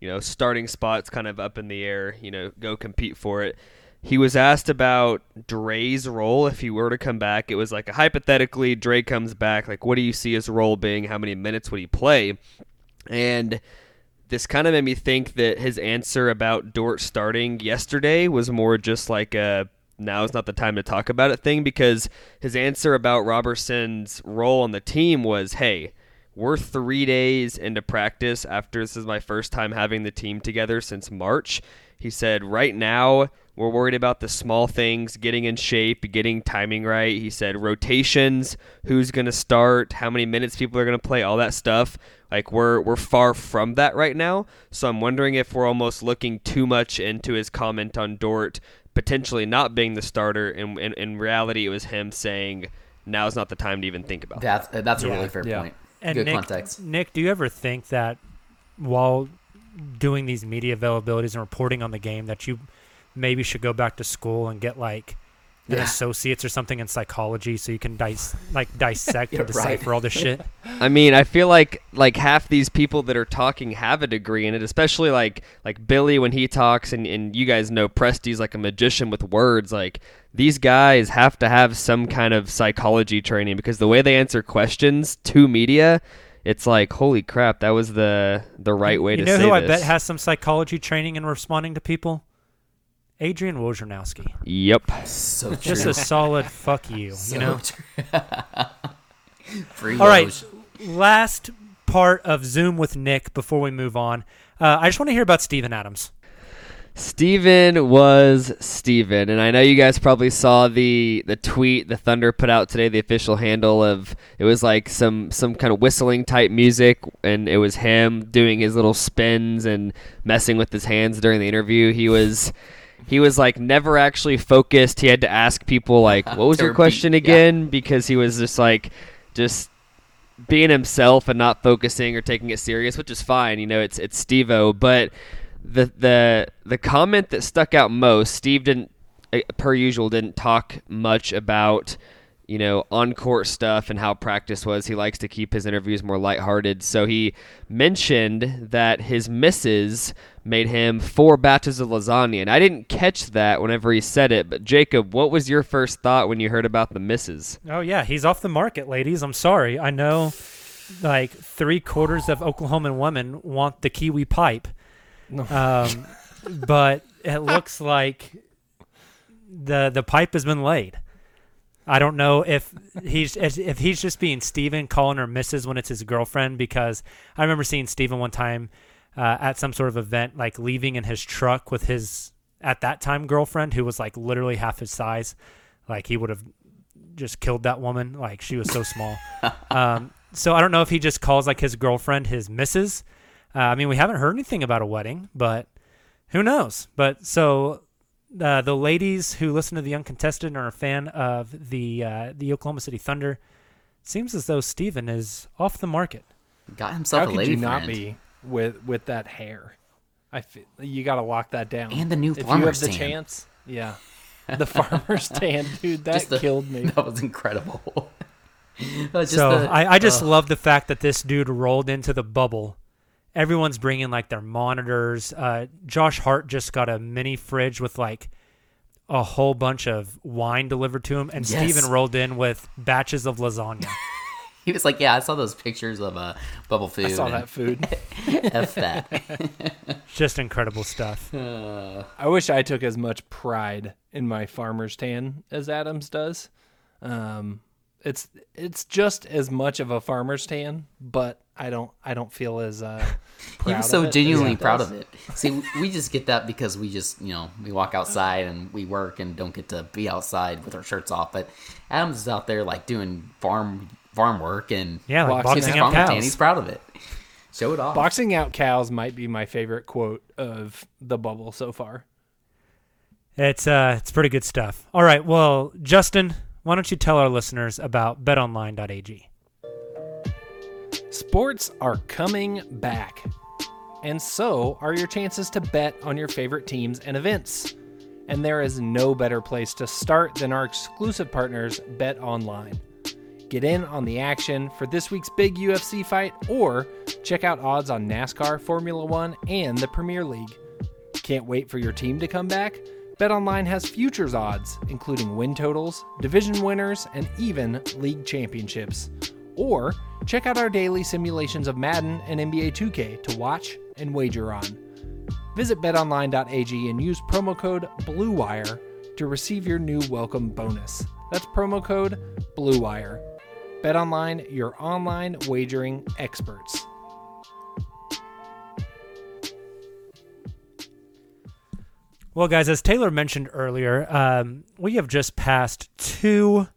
you know, starting spots kind of up in the air. You know, go compete for it. he was asked about Dre's role if he were to come back. It was like a hypothetically Dre comes back, like what do you see his role being? How many minutes would he play? And this kind of made me think that his answer about Dort starting yesterday was more just like a now is not the time to talk about it thing because his answer about Roberson's role on the team was, hey, we're three days into practice after this is my first time having the team together since March. He said, right now, we're worried about the small things, getting in shape, getting timing right. He said, rotations, who's going to start, how many minutes people are going to play, all that stuff. Like we're we're far from that right now. So I'm wondering if we're almost looking too much into his comment on Dort potentially not being the starter. And in, in, reality, it was him saying, "Now's not the time to even think about." That's that's a really fair Yeah. point. And Good Nick, context. Nick, do you ever think that while doing these media availabilities and reporting on the game that you maybe should go back to school and get like an Yeah. associates or something in psychology so you can dis- like dissect Yeah, and right. decipher all this shit? I mean, I feel like like half these people that are talking have a degree in it, especially like like Billy when he talks, and, and you guys know Presti's like a magician with words. Like these guys have to have some kind of psychology training because the way they answer questions to media, it's like holy crap, that was the the right way you to know say who I this. bet has some psychology training in responding to people? Adrian Wojnarowski. yep. So Just a solid fuck you, So you know? true. Free All right, last part of Zoom with Nick before we move on. Uh, I just want to hear about Steven Adams. Steven was Steven, and I know you guys probably saw the the tweet the Thunder put out today, the official handle of it was like some some kind of whistling type music, and it was him doing his little spins and messing with his hands during the interview. He was he was like never actually focused. He had to ask people like, "What was your question yeah. again?" Because he was just like just being himself and not focusing or taking it serious, which is fine. You know, it's it's Stevo, but the the the comment that stuck out most, Steve didn't, uh, per usual, didn't talk much about you know on court stuff and how practice was. He likes to keep his interviews more lighthearted, so he mentioned that his misses made him four batches of lasagna, and I didn't catch that whenever he said it. But Jacob, what was your first thought when you heard about the misses? Oh yeah, he's off the market, ladies. I'm sorry. I know, like three quarters of Oklahoman women want the Kiwi pipe, um, but it looks like the the pipe has been laid. I don't know if he's if he's just being Steven calling her Mrs. when it's his girlfriend because I remember seeing Steven one time uh, at some sort of event, like leaving in his truck with his at that time girlfriend who was like literally half his size. Like he would have just killed that woman. Like she was so small. um, so I don't know if he just calls like his girlfriend his missus. Uh, I mean, we haven't heard anything about a wedding, but who knows? But so uh, the ladies who listen to the uncontested and are a fan of the uh, the Oklahoma City Thunder, seems as though Steven is off the market. Got himself How a could lady you not friend. be with with that hair? I feel, you got to lock that down. And the new if you have farmer's the tan. chance, yeah, the farmer's tan, dude, that the- killed me. That was incredible. Just so the- I, I just uh, love the fact that this dude rolled into the bubble. Everyone's bringing like their monitors. Uh, Josh Hart just got a mini fridge with like a whole bunch of wine delivered to him, and Yes. Steven rolled in with batches of lasagna. He was like, "Yeah, I saw those pictures of uh, bubble food. I saw and that food. F that." just incredible stuff. Uh, I wish I took as much pride in my farmer's tan as Adams does. Um, it's it's just as much of a farmer's tan, but I don't I don't feel as uh, proud he was of so it genuinely he proud does. of it. See, we just get that because we just, you know, we walk outside and we work and don't get to be outside with our shirts off. But Adams is out there like doing farm farm work and Yeah, like Boxing gets his boxing out farmer tan. cows. He's proud of it. Show it off. Boxing out cows might be my favorite quote of the bubble so far. It's uh, it's pretty good stuff. All right, well, Justin, why don't you tell our listeners about BetOnline.ag? Sports are coming back, and so are your chances to bet on your favorite teams and events. And there is no better place to start than our exclusive partners, Bet Online. Get in on the action for this week's big UFC fight or check out odds on NASCAR, Formula One, and the Premier League. Can't wait for your team to come back? BetOnline has futures odds, including win totals, division winners, and even league championships. Or check out our daily simulations of Madden and NBA 2K to watch and wager on. Visit betonline.ag and use promo code BLUEWIRE to receive your new welcome bonus. That's promo code BLUEWIRE. BetOnline, your online wagering experts. Well, guys, as Tayler mentioned earlier, um, we have just passed two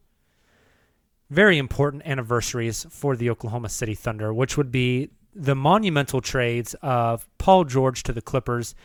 very important anniversaries for the Oklahoma City Thunder, which would be the monumental trades of Paul George to the Clippers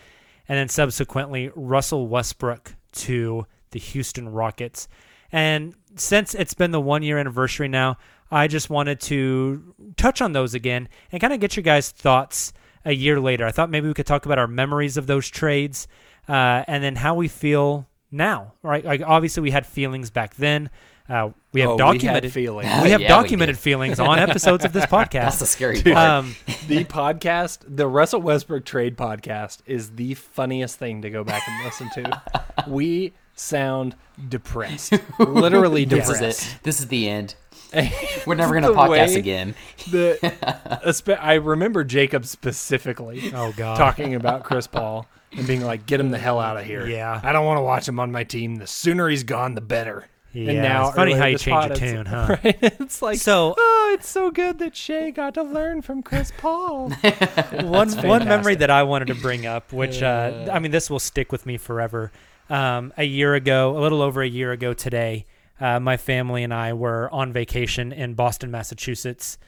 and then subsequently Russell Westbrook to the Houston Rockets. And since it's been the one year anniversary now, I just wanted to touch on those again and kind of get your guys' thoughts a year later. I thought maybe we could talk about our memories of those trades uh, and then how we feel now. Right? Like obviously we had feelings back then. Uh, we have Oh, we documented feelings. We have Yeah, documented did. feelings on episodes of this podcast. That's the scary Dude. part. Um, the podcast, the Russell Westbrook trade podcast, is the funniest thing to go back and listen to. We sound depressed, literally this is depressed. it. This is the end. We're never gonna podcast again. The, I remember Jacob specifically Oh, God. talking about Chris Paul and being like, "Get him the hell out of here." Yeah. I don't want to watch him on my team. The sooner he's gone, the better. Yeah, and now it's funny how you change pod, a tune, huh? Right? It's like, So- oh, it's so good that Shai got to learn from Chris Paul. one one memory that I wanted to bring up, which uh, I mean, this will stick with me forever. Um, a year ago, a little over a year ago today, uh, my family and I were on vacation in Boston, Massachusetts,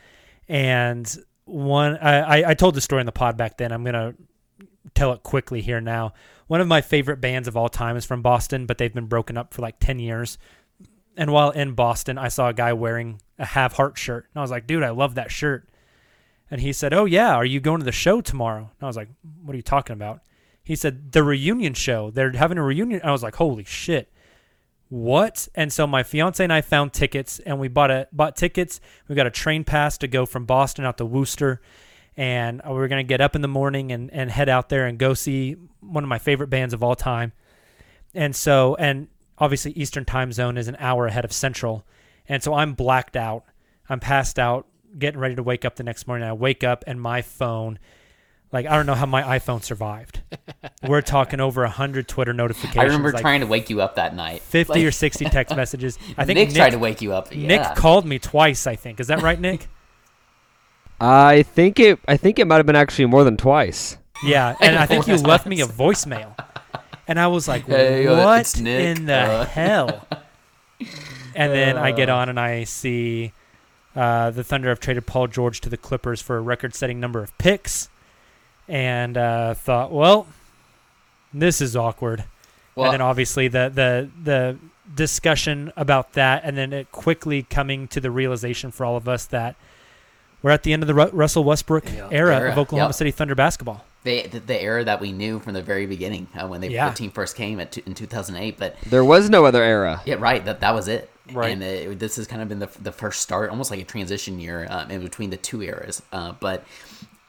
and one I, I- told the story in the pod back then. I'm gonna tell it quickly here now. One of my favorite bands of all time is from Boston, but they've been broken up for like ten years. And while in Boston, I saw a guy wearing a Have Heart shirt, and I was like, "Dude, I love that shirt." And he said, "Oh yeah, are you going to the show tomorrow?" And I was like, "What are you talking about?" He said, "The reunion show. They're having a reunion." I was like, "Holy shit!" What? And so my fiance and I found tickets, and we bought a bought tickets. We got a train pass to go from Boston out to Worcester, and uh, we were gonna get up in the morning and and head out there and go see one of my favorite bands of all time. And so, and obviously Eastern Time Zone is an hour ahead of Central, and so I'm blacked out. I'm passed out, getting ready to wake up the next morning. I wake up and my phone, like I don't know how my iPhone survived. We're talking over hundred Twitter notifications. I remember like trying to wake you up that night. 50 Like, or 60 text messages. I think Nick, Nick, tried to wake you up. Nick called me twice, I think. Is that right, Nick? I think it. I think it might have been actually more than twice. Yeah, and I think you left me a voicemail. And I was like, Hey, uh, what in the uh." hell? And then I get on and I see uh, the Thunder have traded Paul George to the Clippers for a record setting number of picks. And uh, thought, well, this is awkward. Well- and then obviously the, the, the discussion about that, and then it quickly coming to the realization for all of us that we're at the end of the Ru- Russell Westbrook era, Era, of Oklahoma yep. City Thunder basketball. the, the the era that we knew from the very beginning uh, when they, Yeah. the team first came at, in 2008. But There was no other era. yeah, right. That that was it. Right. And uh, this has kind of been the the first start, almost like a transition year um, in between the two eras. Uh, but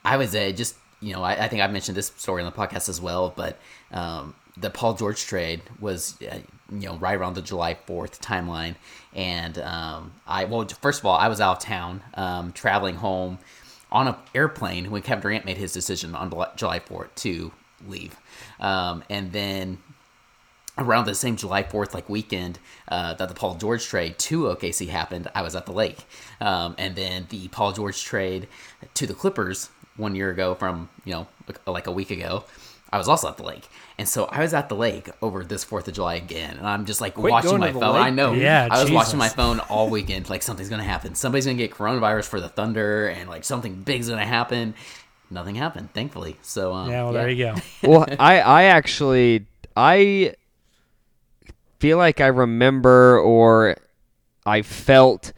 I was uh, just you know I, I think I've mentioned this story on the podcast as well, but um, the Paul George trade was uh, you know right around the July 4th timeline, and um, I well first of all I was out of town um, traveling home on an airplane when Kevin Durant made his decision on July 4th to leave, um, and then around the same July 4th like weekend uh, that the Paul George trade to OKC happened, I was at the lake. Um, and then the Paul George trade to the Clippers one year ago from, you know, like a week ago, I was also at the lake. And so I was at the lake over this 4th of July again. And I'm just like Quit watching my phone. lake, I know. Yeah, I was watching my phone all weekend. Like something's going to happen. Somebody's going to get coronavirus for the Thunder and like something big's going to happen. Nothing happened, thankfully. So, um, Yeah, well, there you go. well, I I actually I feel like I remember or I felt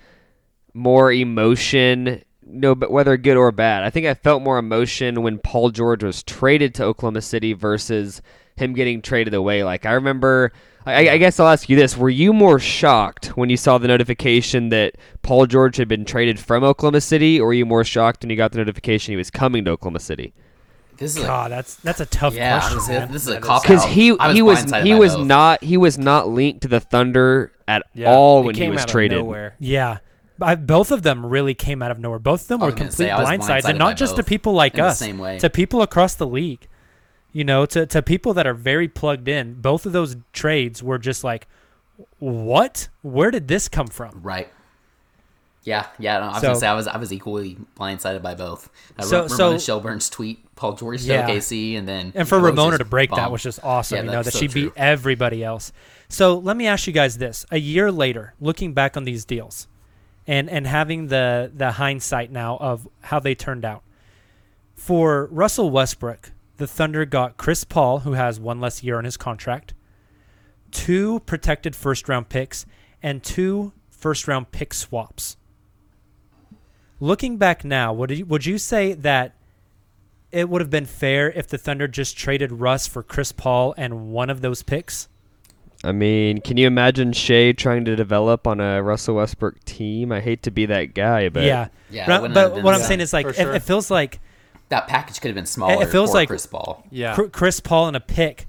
more emotion. No, but whether good or bad, I think I felt more emotion when Paul George was traded to Oklahoma City versus him getting traded away. Like I remember, I, I guess I'll ask you this: Were you more shocked when you saw the notification that Paul George had been traded from Oklahoma City, or were you more shocked when you got the notification he was coming to Oklahoma City? This is God, that's that's a tough Yeah, question. honestly, this is a That cop because out. he was he was he was not he was not linked to the Thunder at Yeah, all when he was traded. nowhere. Yeah. I, both of them really came out of nowhere. Both of them were complete say, I blindsides, blindsided and not just to people like us, same way. to people across the league. You know, to to people that are very plugged in. Both of those trades were just like, what? Where did this come from? Right. Yeah, yeah. No, I was So- gonna say I was I was equally blindsided by both. Uh, So- Ra- so- Shelburne's tweet, Paul George to Yeah. OKC, and then And for Rose's Ramona to break that was just awesome. Yeah, you know that that's she so beat everybody else. So let me ask you guys this: a year later, looking back on these deals, and and having the the hindsight now of how they turned out. For Russell Westbrook, the Thunder got Chris Paul, who has one less year on his contract, two protected first round picks, and two first round pick swaps. Looking back now, would you, would you say that it would have been fair if the Thunder just traded Russ for Chris Paul and one of those picks? I mean, can you imagine Shai trying to develop on a Russell Westbrook team? I hate to be that guy, but yeah, Yeah, But, but have been what I'm saying is like For it, sure. it feels like that package could have been smaller. it feels for like Chris Paul. Yeah. Chris Paul and a pick,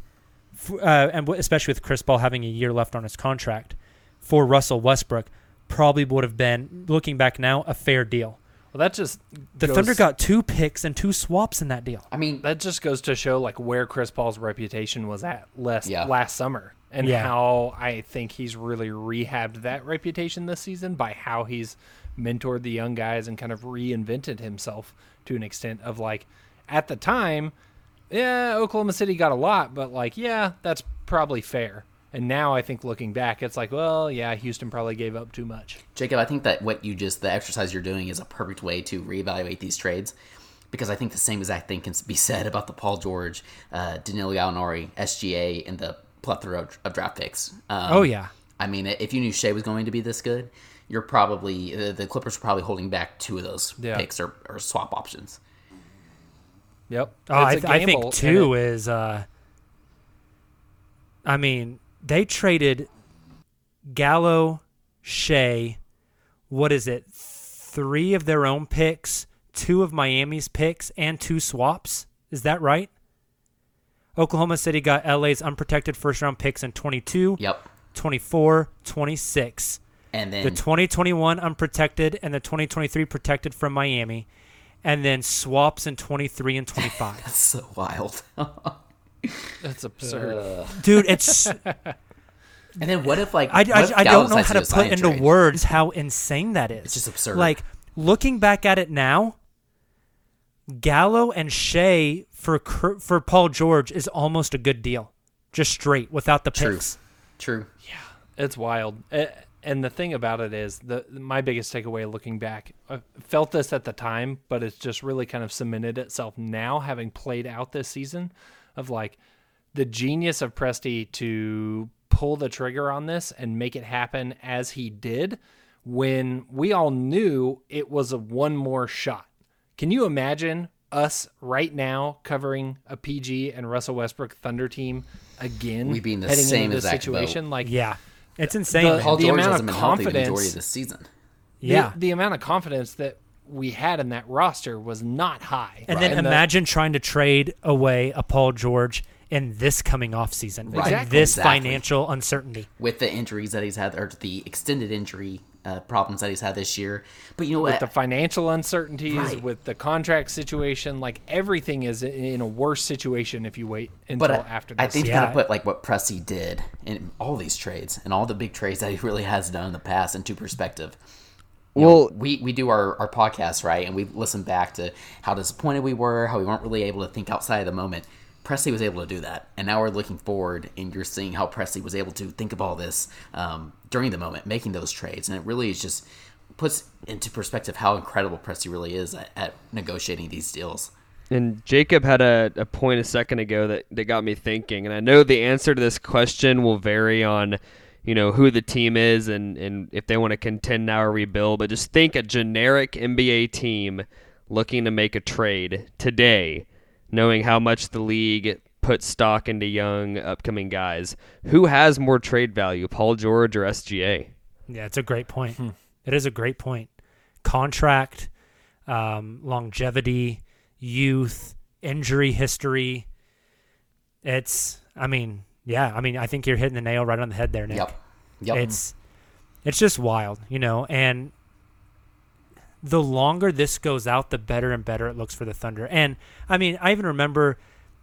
uh, and especially with Chris Paul having a year left on his contract for Russell Westbrook, probably would have been looking back now a fair deal. Well, that just The goes- Thunder got two picks and two swaps in that deal. I mean, that just goes to show like where Chris Paul's reputation was at last Yeah. last summer, and Yeah. how I think he's really rehabbed that reputation this season by how he's mentored the young guys and kind of reinvented himself to an extent of like at the time, yeah, Oklahoma City got a lot, but like yeah, that's probably fair. And now I think looking back, it's like, well, yeah, Houston probably gave up too much. Jacob, I think that what you just the exercise you're doing is a perfect way to reevaluate these trades. Because I think the same exact thing can be said about the Paul George, uh, Danilo Gallinari, SGA, and the plethora of, of draft picks. Um, Oh, yeah. I mean, if you knew Shai was going to be this good, you're probably the, the Clippers are probably holding back two of those Yeah. picks or, or swap options. Yep. Oh, I, th- a I gamble, think two it- is. Uh, I mean, they traded Gallo, Shai. What is it? Three of their own picks, two of Miami's picks, and two swaps. Is that right? Oklahoma City got LA's unprotected first round picks in 22, Yep. 24, 26. And then the 2021 unprotected and the 2023 protected from Miami, and then swaps in 23 and 25. that's so wild. That's absurd. Dude, it's and then what if like I, I, I don't know how to do a sign put into trade? words how insane that is. It's just absurd. Like looking back at it now, Gallo and Shai for for Paul George is almost a good deal, just straight without the True. picks. True. Yeah. It's wild. Eh, And the thing about it is, the my biggest takeaway looking back, I felt this at the time, but it's just really kind of cemented itself now, having played out this season, of like the genius of Presti to pull the trigger on this and make it happen as he did, when we all knew it was a one more shot. Can you imagine us right now covering a PG and Russell Westbrook Thunder team again? We'd be in the heading same into this exact boat. situation. Like, Yeah, it's insane. The- Paul the amount hasn't of been healthy the confidence- of this season. yeah, the, the amount of confidence that we had in that roster was not high. and then the- imagine trying to trade away a Paul George in this coming off season, Right. Exactly. this Exactly. financial uncertainty. with the injuries that he's had or the extended injury uh, problems that he's had this year. But you know with what? the financial uncertainties, Right. with the contract situation, like everything is in a worse situation if you wait until but I, after this. I think you Yeah. gotta put like what Presti did in all these trades and all the big trades that he really has done in the past into perspective. You know, Well- we we do our, our podcast right, and we listen back to how disappointed we were, how we weren't really able to think outside of the moment. Presti was able to do that, and now we're looking forward, and you're seeing how Presti was able to think of all this um, during the moment, making those trades, and it really is just puts into perspective how incredible Presti really is at, at negotiating these deals. And Jacob had a, a point a second ago that, that got me thinking. And I know the answer to this question will vary on, you know, who the team is and, and if they want to contend now or rebuild. But just think a generic NBA team looking to make a trade today, knowing how much the league puts stock into young upcoming guys. Who has more trade value, Paul George or SGA? Yeah, it's a great point. It is a great point. Contract, um, longevity, youth, injury history. It's, I mean, yeah, I mean, I think you're hitting the nail right on the head there, Nick. Yep. Yep. It's, it's just wild, you know, and the longer this goes out, the better and better it looks for the Thunder. And I mean, I even remember,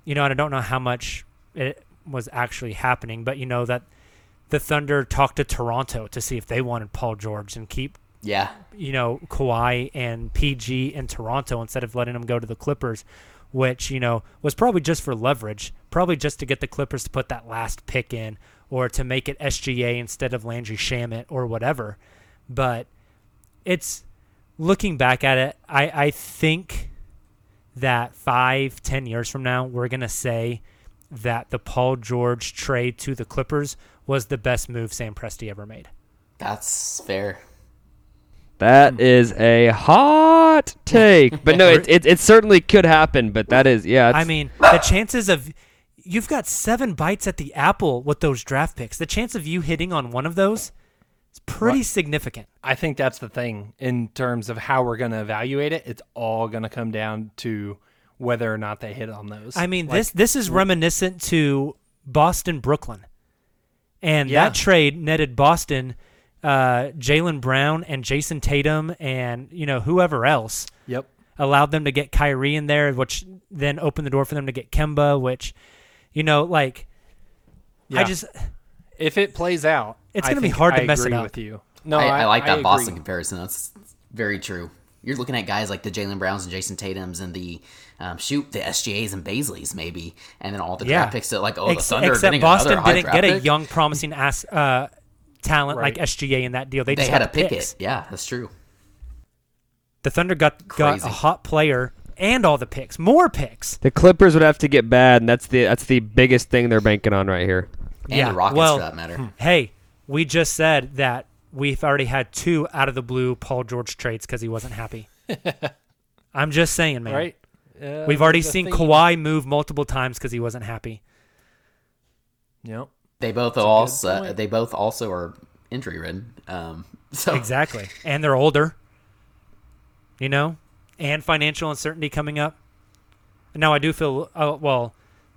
you know, and I don't know how much it was actually happening, but you know that the Thunder talked to Toronto to see if they wanted Paul George and keep yeah. you know, Kawhi and PG in Toronto instead of letting them go to the Clippers, which, you know, was probably just for leverage, probably just to get the Clippers to put that last pick in or to make it SGA instead of Landry Shamet or whatever. But it's looking back at it, I, I think that five, ten years from now, we're going to say that the Paul George trade to the Clippers was the best move Sam Presti ever made. That's fair. That is a hot take, but no, it, it it certainly could happen. But that is, yeah. I mean, the chances of you've got seven bites at the apple with those draft picks. The chance of you hitting on one of those is pretty Right. significant. I think that's the thing in terms of how we're going to evaluate it. It's all going to come down to whether or not they hit on those. I mean, Like, this this is reminiscent to Boston Brooklyn, and Yeah. that trade netted Boston uh, Jaylen Brown and Jayson Tatum and you know whoever else. Yep. Allowed them to get Kyrie in there, which then opened the door for them to get Kemba, which, you know, like I just if it plays out, It's gonna be hard to I mess it up. with you. No, I, I, I like that agree. Boston comparison. That's very true. You're looking at guys like the Jaylen Browns and Jayson Tatum's and the um, shoot the SGA's and Bazleys maybe, and then all the draft picks that like oh Ex- the Thunder except getting Boston another didn't draft get a pick. young, promising ass uh, talent like SGA in that deal. They, They just had got a pick it. Yeah, that's true. The Thunder got got a hot player and all the picks, more picks. the Clippers would have to get bad, and that's the that's the biggest thing they're banking on right here. And yeah, the Rockets well, for that matter. Hey, we just said that we've already had two out of the blue Paul George trades because he wasn't happy. I'm just saying, man. right? Uh, We've already seen theme. Kawhi move multiple times because he wasn't happy. Yep. They both also they both also are injury ridden. Um, so Exactly. And they're older. You know? And financial uncertainty coming up. Now I do feel oh well,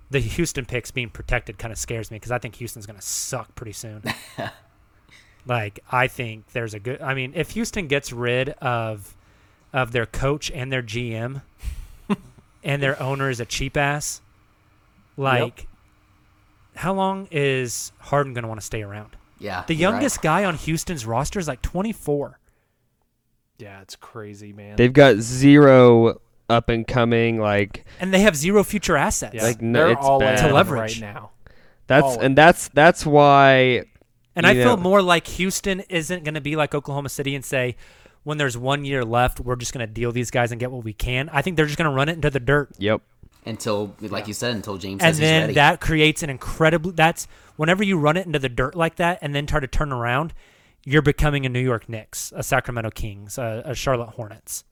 the Houston picks being protected kind of scares me because I think Houston's going to suck pretty soon. like I think there's a good I mean, if Houston gets rid of of their coach and their GM and their owner is a cheap ass, like how long is Harden going to want to stay around? yeah, The you're right. youngest guy on Houston's roster is like 24. Yeah, it's crazy, man. They've got zero up and coming like and they have zero future assets. yeah. like, no, they're it's all bad. To leverage. right now. that's all and that's that's why and I you feel more like Houston isn't going to be like Oklahoma City and say, when there's one year left, we're just going to deal these guys and get what we can. I think they're just going to run it into the dirt. Yep. until like you said until James And says he's then ready. that creates an incredible. That's whenever you run it into the dirt like that and then try to turn around, you're becoming a New York Knicks, a Sacramento Kings, a, a Charlotte Hornets.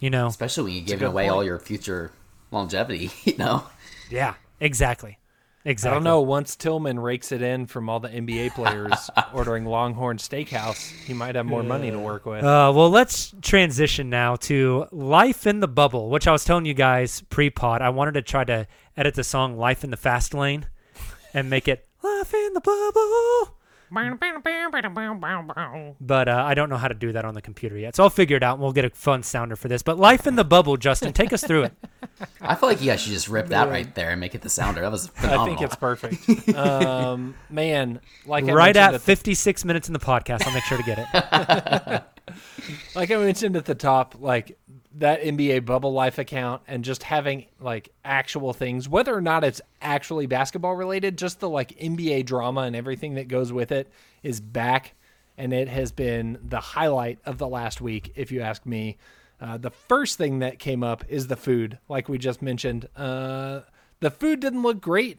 You know? Especially when you're giving away point. all your future longevity. You know, Yeah, exactly. Exactly. I don't know. Once Tillman rakes it in from all the NBA players ordering Longhorn Steakhouse, he might have more money to work with. Uh, well, let's transition now to Life in the Bubble, which I was telling you guys pre pod. I wanted to try to edit the song Life in the Fast Lane and make it Life in the Bubble. But uh, I don't know how to do that on the computer yet. So I'll figure it out and we'll get a fun sounder for this. But Life in the Bubble, Justin, take us through it. I feel like you guys should just rip that right there and make it the sounder. That was phenomenal. I think it's perfect. Um, man, like I right mentioned at the 56 minutes in the podcast. I'll make sure to get it. like I mentioned at the top, like that NBA bubble life account and just having like actual things, whether or not it's actually basketball related, just the like NBA drama and everything that goes with it is back. And it has been the highlight of the last week, if you ask me. Uh, the first thing that came up is the food, like we just mentioned. Uh, the food didn't look great.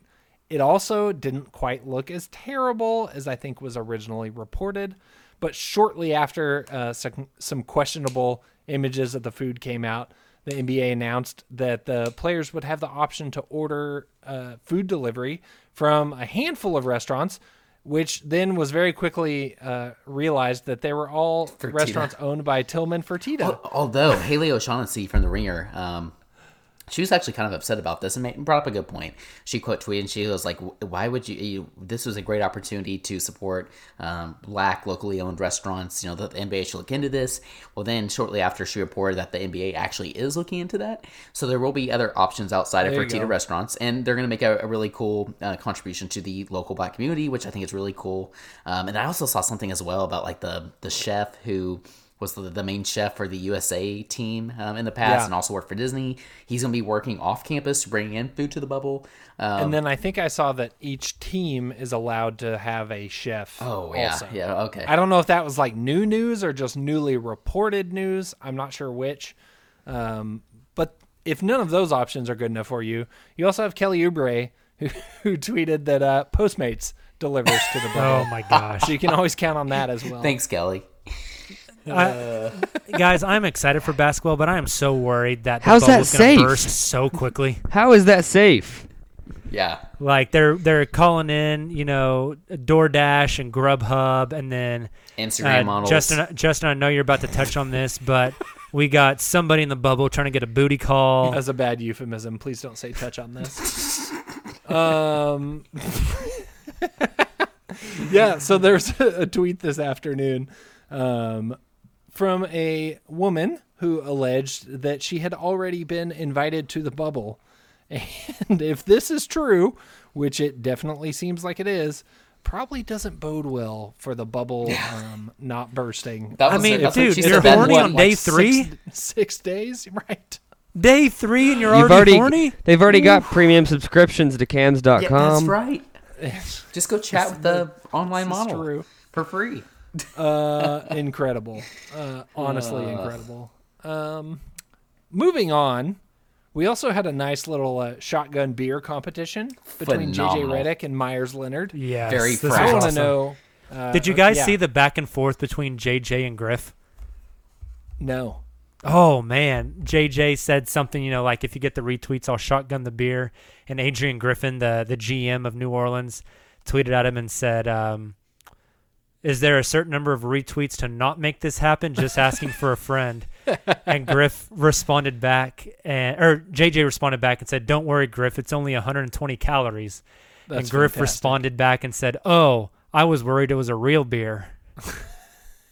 It also didn't quite look as terrible as I think was originally reported. But shortly after uh, some, some questionable images of the food came out, the NBA announced that the players would have the option to order uh, food delivery from a handful of restaurants, which then was very quickly uh, realized that they were all restaurants owned by Tillman Fertitta. Although Haley O'Shaughnessy from The Ringer um, she was actually kind of upset about this and brought up a good point. She quote tweeted and she was like, "Why would you, you? This was a great opportunity to support um, black locally owned restaurants. You know, the NBA should look into this." Well, then shortly after, she reported that the NBA actually is looking into that. So there will be other options outside of There you Fertitta restaurants, and they're going to make a, a really cool uh, contribution to the local black community, which I think is really cool. Um, and I also saw something as well about like the the chef who was the, the main chef for the USA team um, in the past Yeah. and also worked for Disney. He's going to be working off campus to bring in food to the bubble. Um, and then I think I saw that each team is allowed to have a chef. Oh, yeah. also. Yeah, okay. I don't know if that was like new news or just newly reported news. I'm not sure which. Um, but if none of those options are good enough for you, you also have Kelly Oubre who, who tweeted that uh, Postmates delivers to the bubble. Oh my gosh. So you can always count on that as well. Thanks, Kelly. I- guys, I'm excited for basketball, but I am so worried that the How's that bubble's gonna safe? burst so quickly. How is that safe? Yeah. Like they're they're calling in, you know, DoorDash and Grubhub, and then Instagram uh, models. Justin, Justin, I know you're about to touch on this, but we got somebody in the bubble trying to get a booty call. That's a bad euphemism. Please don't say touch on this. um, yeah, so there's a tweet this afternoon um, from a woman who alleged that she had already been invited to the bubble. And if this is true, which it definitely seems like it is, probably doesn't bode well for the bubble um, not bursting. That I mean, that's dude, she you're said that horny one- on day six- three, six days, right? day three, and you're already, already, horny. they've already got premium subscriptions to cams.com. Yeah, that's right. Just go chat with the online This model true. for free. Uh, incredible. Uh, honestly, incredible. Um, moving on, we also had a nice little uh, shotgun beer competition between JJ Phenomenal. Redick and Meyers Leonard. Yes, Very this fresh. is I want to awesome. know. Uh, Did you guys yeah. see the back and forth between JJ and Griff? No. Oh man, JJ said something, you know, like if you get the retweets, I'll shotgun the beer. And Adrian Griffin, the the GM of New Orleans, tweeted at him and said, um, "Is there a certain number of retweets to not make this happen? Just asking for a friend." and Griff responded back, and or JJ responded back and said, "Don't worry, Griff. It's only 120 calories." That's and Griff fantastic. responded back and said, "Oh, I was worried it was a real beer."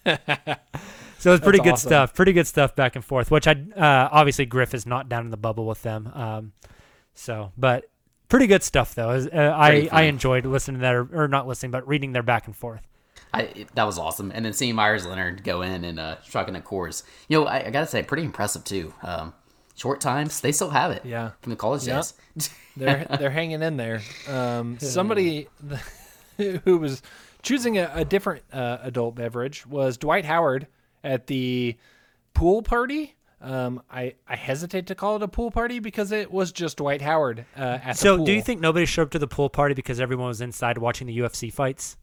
so it's pretty That's good awesome. stuff. Pretty good stuff back and forth. Which I uh, obviously Griff is not down in the bubble with them. Um, so, but pretty good stuff though. Uh, I I enjoyed listening to their or not listening, but reading their back and forth. I, that was awesome. And then seeing Meyers Leonard go in and uh, shotgun at Coors. You know, I, I gotta say, pretty impressive too. Um, short times, they still have it. Yeah. From the college Yeah. days. they're they're hanging in there. Um, somebody who was choosing a, a different uh, adult beverage was Dwight Howard at the pool party. Um, I I hesitate to call it a pool party because it was just Dwight Howard uh, at the So, do you think nobody showed up to the pool party because everyone was inside watching the UFC fights?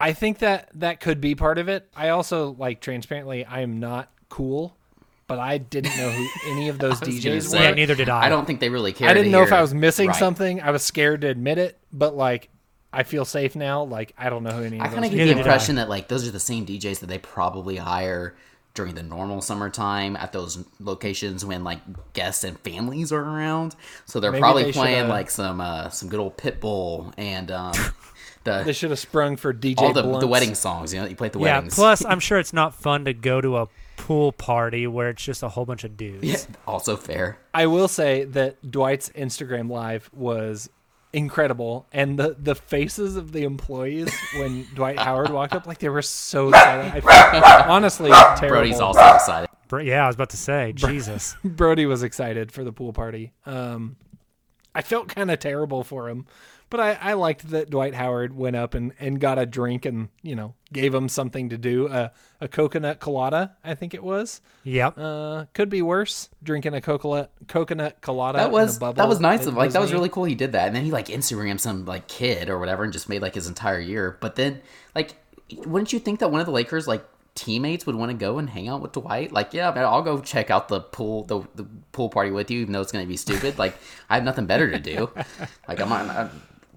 I think that that could be part of it. I also like transparently, I am not cool, but I didn't know who any of those I was DJs say, were. Yeah, neither did I. I don't think they really care. I didn't know if I was missing Right. something. I was scared to admit it, but like I feel safe now. Like I don't know who any I kind of get the impression that like those are the same DJs that they probably hire during the normal summertime at those locations when like guests and families are around. So they're Maybe probably they should, playing uh, like some uh, some good old Pitbull and um, They should have sprung for DJ all the, the wedding songs. You know, you play at the Yeah. weddings. Plus, I'm sure it's not fun to go to a pool party where it's just a whole bunch of dudes. yeah, also fair. I will say that Dwight's Instagram live was incredible, and the the faces of the employees when Dwight Howard walked up, like they were so excited. I felt, honestly, terrible. Brody's also excited. Br- Yeah, I was about to say, Jesus. Brody was excited for the pool party. Um, I felt kind of terrible for him, but I, I liked that Dwight Howard went up and, and got a drink and you know gave him something to do. Uh, a coconut colada, I think it was. Yep. Uh, could be worse. Drinking a coconut coconut colada. That in was a bubble that was nice of like that was really cool. He did that, and then he like Instagram some like kid or whatever, and just made like his entire year. But then like, wouldn't you think that one of the Lakers like teammates would want to go and hang out with Dwight? Like, yeah, man, I'll go check out the pool the, the pool party with you, even though it's gonna be stupid. like, I have nothing better to do. like, I'm, not, I'm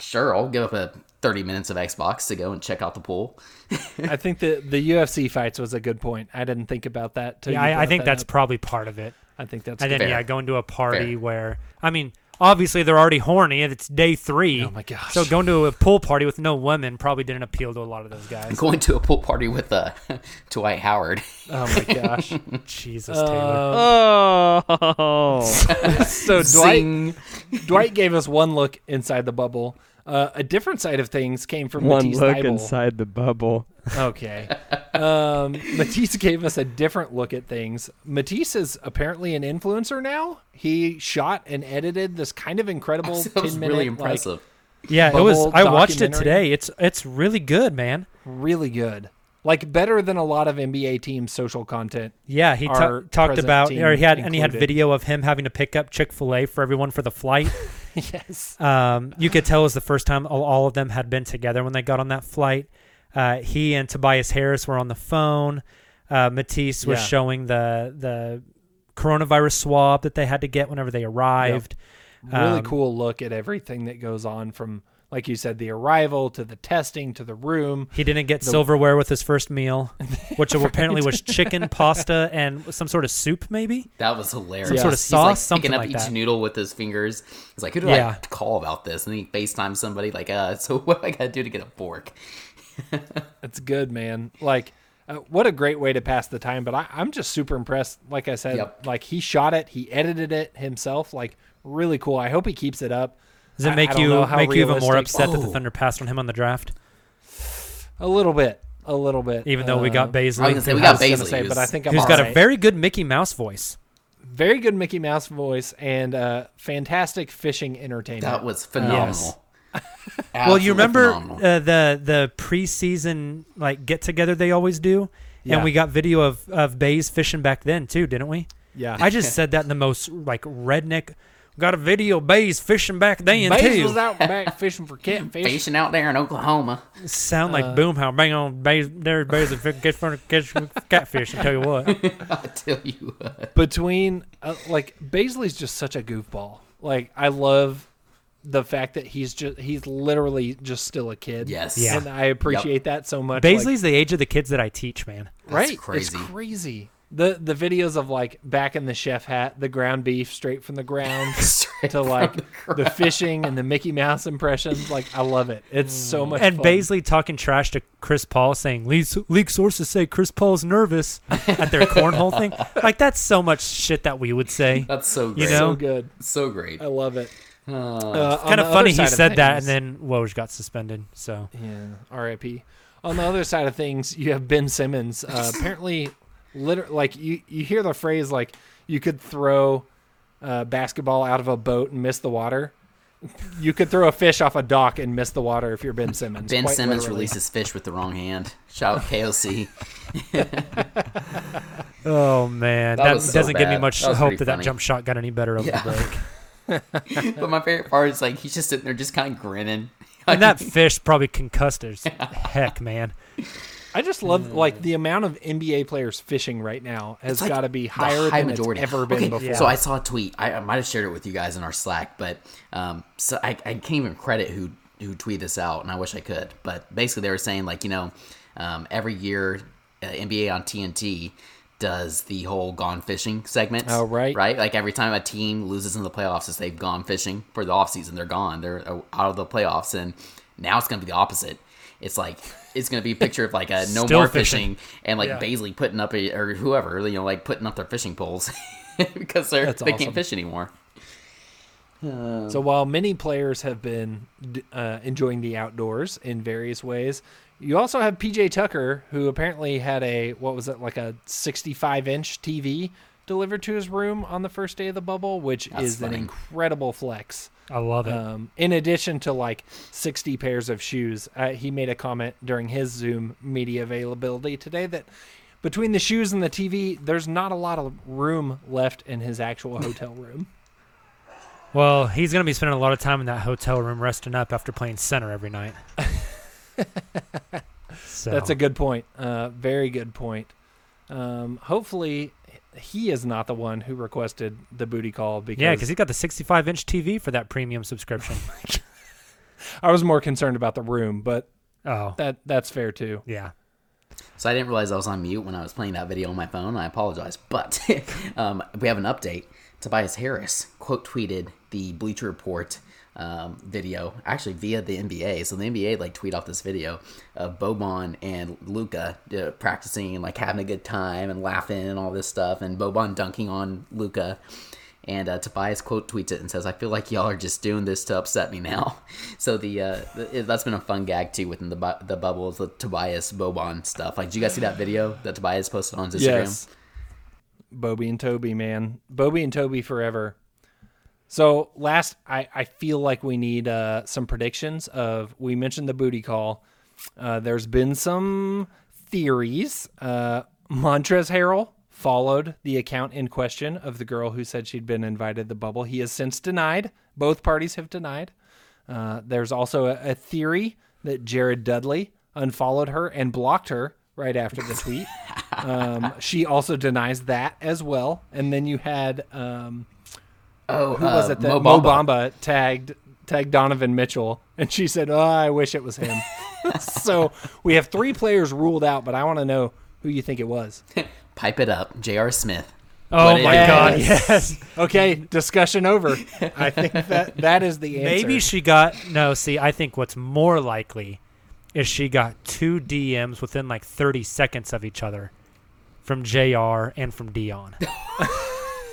sure I'll give up a. 30 minutes of Xbox to go and check out the pool. I think the the UFC fights was a good point. I didn't think about that. Yeah, I, I think that that's up. probably part of it. I think that's and good. then Fair. yeah, going to a party Fair. where I mean, obviously they're already horny and it's day three. Oh my gosh. So going to a pool party with no women probably didn't appeal to a lot of those guys. Going to a pool party with uh, Dwight Howard. Oh my gosh. Jesus, Tayler. Oh, so Dwight Dwight gave us one look inside the bubble. Uh, a different side of things came from one Matisse look Thybulle. inside the bubble. Okay. Um, Matisse gave us a different look at things. Matisse is apparently an influencer now. He shot and edited this kind of incredible That 10 minute, really like, impressive. yeah, it was. I watched it today. It's it's really good, man. really good. Like better than a lot of NBA teams' social content. Yeah, he Our ta- talked about, or he had, and he had video of him having to pick up Chick Fil A for everyone for the flight. yes. Um, you could tell it was the first time all, all of them had been together when they got on that flight. Uh, he and Tobias Harris were on the phone. Uh, Matisse was Yeah. showing the the coronavirus swab that they had to get whenever they arrived. Really Um, cool look at everything that goes on from, like you said, the arrival to the testing to the room. He didn't get The- silverware with his first meal, which apparently was chicken, pasta, and some sort of soup, maybe. That was hilarious. Some sort of He's sauce, like something picking up like each that. noodle with his fingers. He's like, who do Yeah. I call about this? And he FaceTime somebody like, uh, so what do I gotta do to get a fork? It's good, man. Like, uh, what a great way to pass the time. But I, I'm just super impressed. Like I said, Yep. like he shot it, he edited it himself. Like, really cool. I hope he keeps it up. Does it make I don't you know how make you even more realistic- upset that the Oh. Thunder passed on him on the draft? A little bit. A little bit. Even though we Uh, got I was say, we got has- I was Bazley, say, but I think I'm who's got a very good Mickey Mouse voice. very good Mickey Mouse voice and uh, fantastic fishing entertainment. That was phenomenal. Yes. well, you remember uh, the the preseason like get together they always do, Yeah. and we got video of of Bays fishing back then too, didn't we? yeah. I just said that in the most like redneck. Got a video of Bays fishing back then Bays too. was out back fishing for catfish. Fishing out there in Oklahoma. Sound like Uh, Boomhauer. Bang on Bays. There's Bays that fi- get for catch catfish. I tell you what. I tell you what. between uh, like Bazley's just such a goofball. Like I love the fact that he's just he's literally just still a kid. Yes. Yeah. and I appreciate that so much. like- Bazley's the age of the kids that I teach, man. That's right? crazy. It's crazy. The the videos of like back in the chef hat, the ground beef straight from the ground, to like the the fishing and the Mickey Mouse impressions. Like I love it. It's so much And fun. Bazley talking trash to Chris Paul, saying leak, leak sources say Chris Paul's nervous at their cornhole thing. Like that's so much shit that we would say. That's so You know? so good. so great. I love it. Uh, Uh, kind of funny he of said that, and then Woj got suspended. So Yeah, R.I.P. On the other side of things, you have Ben Simmons. Uh, apparently, liter- like you, you hear the phrase like you could throw uh, basketball out of a boat and miss the water. You could throw a fish off a dock and miss the water if you're Ben Simmons. ben Simmons literally. releases fish with the wrong hand. Shout out KOC. Oh man, That that, so doesn't give me much That hope pretty that that jump shot got any better over Yeah. the break. but my favorite part is like he's just sitting there, just kind of grinning. And that fish probably concussed as heck, man. I just love like the amount of NBA players fishing right now has like got to be higher high than majority. it's ever been Okay, before. So I saw a tweet. I, I might have shared it with you guys in our Slack, but um, so I, I can't even credit who who tweeted this out, and I wish I could. But basically, they were saying like you know, um, every year uh, NBA on TNT does the whole gone fishing segment. Oh, right. right. Like every time a team loses in the playoffs, is they've gone fishing for the offseason. They're gone. They're uh, out of the playoffs, and now it's gonna be the opposite. It's like it's gonna be a picture of like a no Still more fishing. fishing, and like Yeah. Bazley putting up a, or whoever you know like putting up their fishing poles because they're That's they awesome. can't fish anymore. So while many players have been uh, enjoying the outdoors in various ways, you also have PJ Tucker, who apparently had a what was it like a 65 inch TV delivered to his room on the first day of the bubble, which That's is funny. an incredible flex. I love it. Um, in addition to like 60 pairs of shoes, uh, he made a comment during his Zoom media availability today that between the shoes and the TV, there's not a lot of room left in his actual hotel room. well, he's gonna be spending a lot of time in that hotel room resting up after playing center every night. so That's a good point. Uh, very good point. Um, hopefully, he is not the one who requested the booty call because yeah, because he got the 65 inch TV for that premium subscription. I was more concerned about the room, but oh, that that's fair too. yeah. So I didn't realize I was on mute when I was playing that video on my phone. I apologize, but um, we have an update. Tobias Harris quote tweeted the Bleacher Report um, video actually via the NBA. So the NBA like tweet off this video of Boban and Luka uh, practicing and like having a good time and laughing and all this stuff, and Boban dunking on Luka. And uh, Tobias quote tweets it and says, "I feel like y'all are just doing this to upset me now." So the, uh, the that's been a fun gag too within the bu- the bubbles, the Tobias Boban stuff. Like, did you guys see that video that Tobias posted on his Instagram? Yes. Bobby and Toby, man. Bobby and Toby forever. So last, I, I feel like we need uh, some predictions of. We mentioned the booty call. Uh, there's been some theories. Uh, Montrezl Harrell followed the account in question of the girl who said she'd been invited to the bubble. He has since denied. Both parties have denied. Uh, there's also a, a theory that Jared Dudley unfollowed her and blocked her right after the tweet. um, she also denies that as well. And then you had um, Oh, who was uh, it that Mo Mo Bamba. Bamba tagged tagged Donovan Mitchell, and she said, "Oh, I wish it was him." so we have three players ruled out, but I want to know who you think it was. Pipe it up, J.R. Smith. Oh But my it- God! Yes. Okay, discussion over. I think that that is the answer. Maybe she got no. See, I think what's more likely is she got two DMs within like 30 seconds of each other from J.R. and from Dion.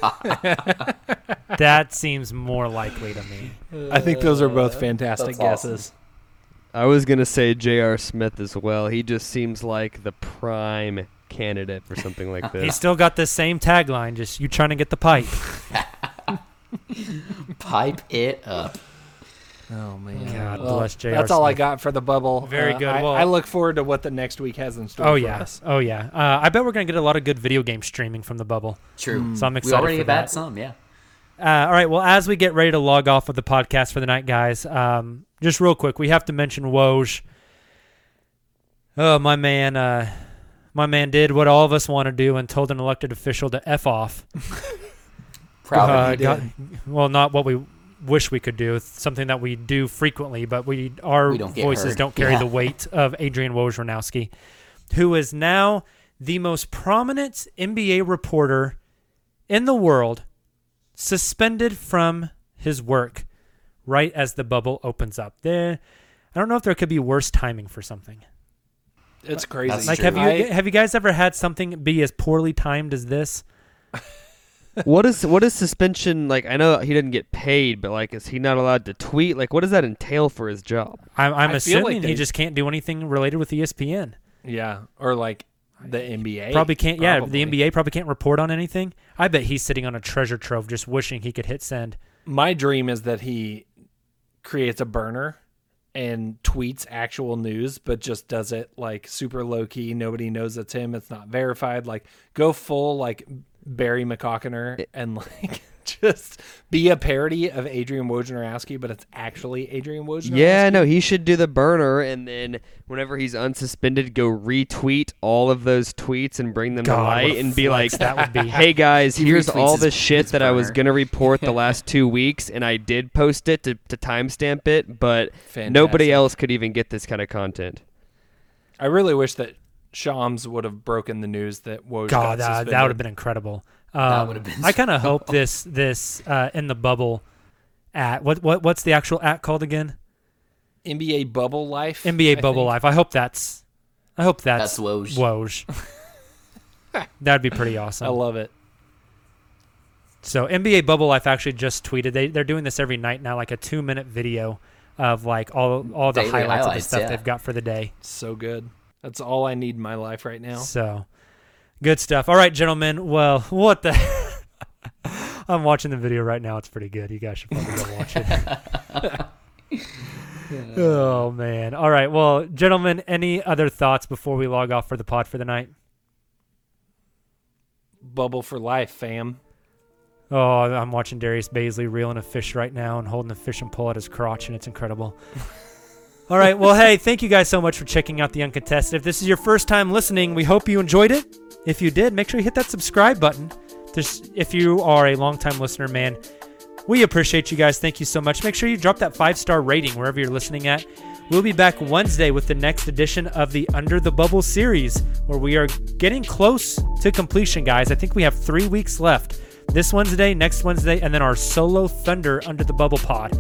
that seems more likely to me. I think those are both uh, fantastic That's awesome. guesses. I was gonna say J.R. Smith as well. He just seems like the prime candidate for something like this. He's still got the same tagline, just you trying to get the pipe. Pipe it up. Oh man, God Well, bless J.R. That's all I Smith. got for the bubble. Very Uh, good. I, Well- I look forward to what the next week has in store. Oh for yeah, us. oh yeah. Uh, I bet we're gonna get a lot of good video game streaming from the bubble. True. So I'm we excited already for have had that. some, yeah. Uh, all right. Well, as we get ready to log off of the podcast for the night, guys, um, just real quick, we have to mention Woj. Oh, my man, uh, my man did what all of us want to do and told an elected official to f off. Proud Uh, of you. got- well, not what we wish we could do. Something that we do frequently, but we our We don't voices don't carry Yeah. the weight of Adrian Wojnarowski, who is now the most prominent NBA reporter in the world, suspended from his work right as the bubble opens up. There, I don't know if there could be worse timing for something. It's crazy. That's Like, true. have you I- have you guys ever had something be as poorly timed as this? what is what is suspension like? I know he didn't get paid, but like, is he not allowed to tweet? Like, what does that entail for his job? I'm, I'm I feel like assuming he just can't do anything related with ESPN. Yeah, or like the NBA. Probably can't. Yeah, the NBA probably can't report on anything. I bet he's sitting on a treasure trove, just wishing he could hit send. My dream is that he creates a burner and tweets actual news, but just does it like super low key. Nobody knows it's him. It's not verified. Like go full like Barry McCockiner and like just be a parody of Adrian Wojnarowski, but it's actually Adrian Wojnarowski. Yeah, no, he should do the burner, and then whenever he's unsuspended, go retweet all of those tweets and bring them God, to light, and be like, that would be. "Hey guys, He here's all the shit that I was gonna report the last two weeks, and I did post it to, to timestamp it, but nobody else could even get this kind of content." I really wish that Shams would have broken the news that Woj God, got that, that would have been incredible. Um, would have been I kind so of hope this this uh, in the bubble at what what what's the actual at called again? NBA bubble life. NBA I bubble think. life. I hope that's I hope that's, That's Woj. Woj. That'd be pretty awesome. I love it. So NBA Bubble Life actually just tweeted they they're doing this every night now, like a two minute video of like all all the Daily highlights, of the stuff yeah. they've got for the day. So good. That's all I need in my life right now. So good stuff. All right, gentlemen. Well, what the I'm watching the video right now. It's pretty good. You guys should probably go watch it. oh man. All right. Well, gentlemen, any other thoughts before we log off for the pod for the night? Bubble for life, fam. Oh, I'm watching Darius Bazley reeling a fish right now and holding a fishing pole at his crotch, and it's incredible. All right. Well, hey, thank you guys so much for checking out the Uncontested. If this is your first time listening, we hope you enjoyed it. If you did, make sure you hit that subscribe button. If you are a longtime listener, man, we appreciate you guys. Thank you so much. Make sure you drop that five star rating wherever you're listening at. We'll be back Wednesday with the next edition of the Under the Bubble series, where we are getting close to completion, guys. I think we have three weeks left. This Wednesday, next Wednesday, and then our solo Thunder Under the Bubble pod.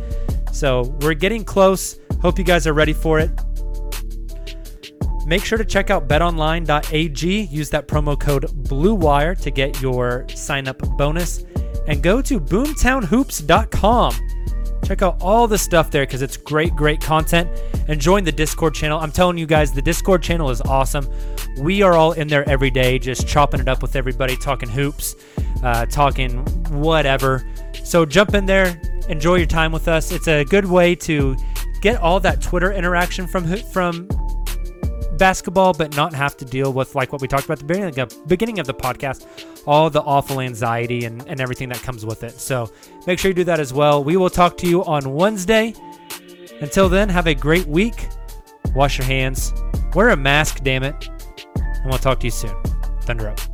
So we're getting close. Hope you guys are ready for it. Make sure to check out betonline.ag. Use that promo code BLUEWIRE to get your sign up bonus. And go to boomtownhoops.com. Check out all the stuff there because it's great, great content. And join the Discord channel. I'm telling you guys, the Discord channel is awesome. We are all in there every day, just chopping it up with everybody, talking hoops, uh, talking whatever. So jump in there, enjoy your time with us. It's a good way to get all that Twitter interaction from from basketball, but not have to deal with like what we talked about the beginning of, beginning of the podcast, all the awful anxiety and, and everything that comes with it. So make sure you do that as well. We will talk to you on Wednesday. Until then, have a great week. Wash your hands. Wear a mask, damn it. And we'll talk to you soon. Thunder up.